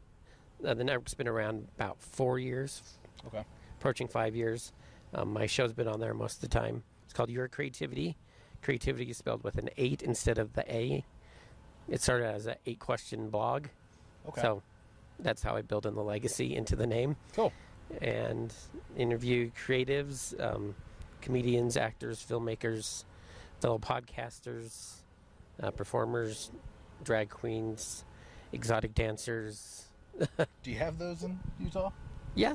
uh, the network's been around about four years, Okay. approaching five years. Um, my show's been on there most of the time. It's called Your Creativity. Creativity is spelled with an eight instead of the A. It started as an eight question blog. Okay. So that's how I built in the legacy into the name cool. and interview creatives, um, comedians, actors, filmmakers, fellow podcasters, uh, performers, drag queens, exotic dancers. Do you have those in Utah? Yeah,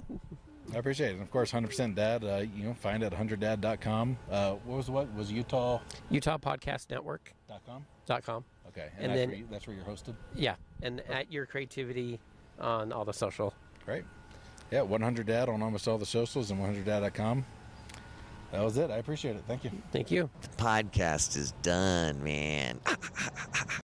I appreciate it. And of course, 100% Dad, uh, you know, find it at 100dad.com. Uh, what was what? Was Utah? Utah Podcast Network.com. Okay. And that's, then- where you, that's where you're hosted? Yeah, and at your creativity on all the social. Great. Yeah, 100dad on almost all the socials and 100dad.com. That was it. I appreciate it. Thank you. Thank you. The podcast is done, man.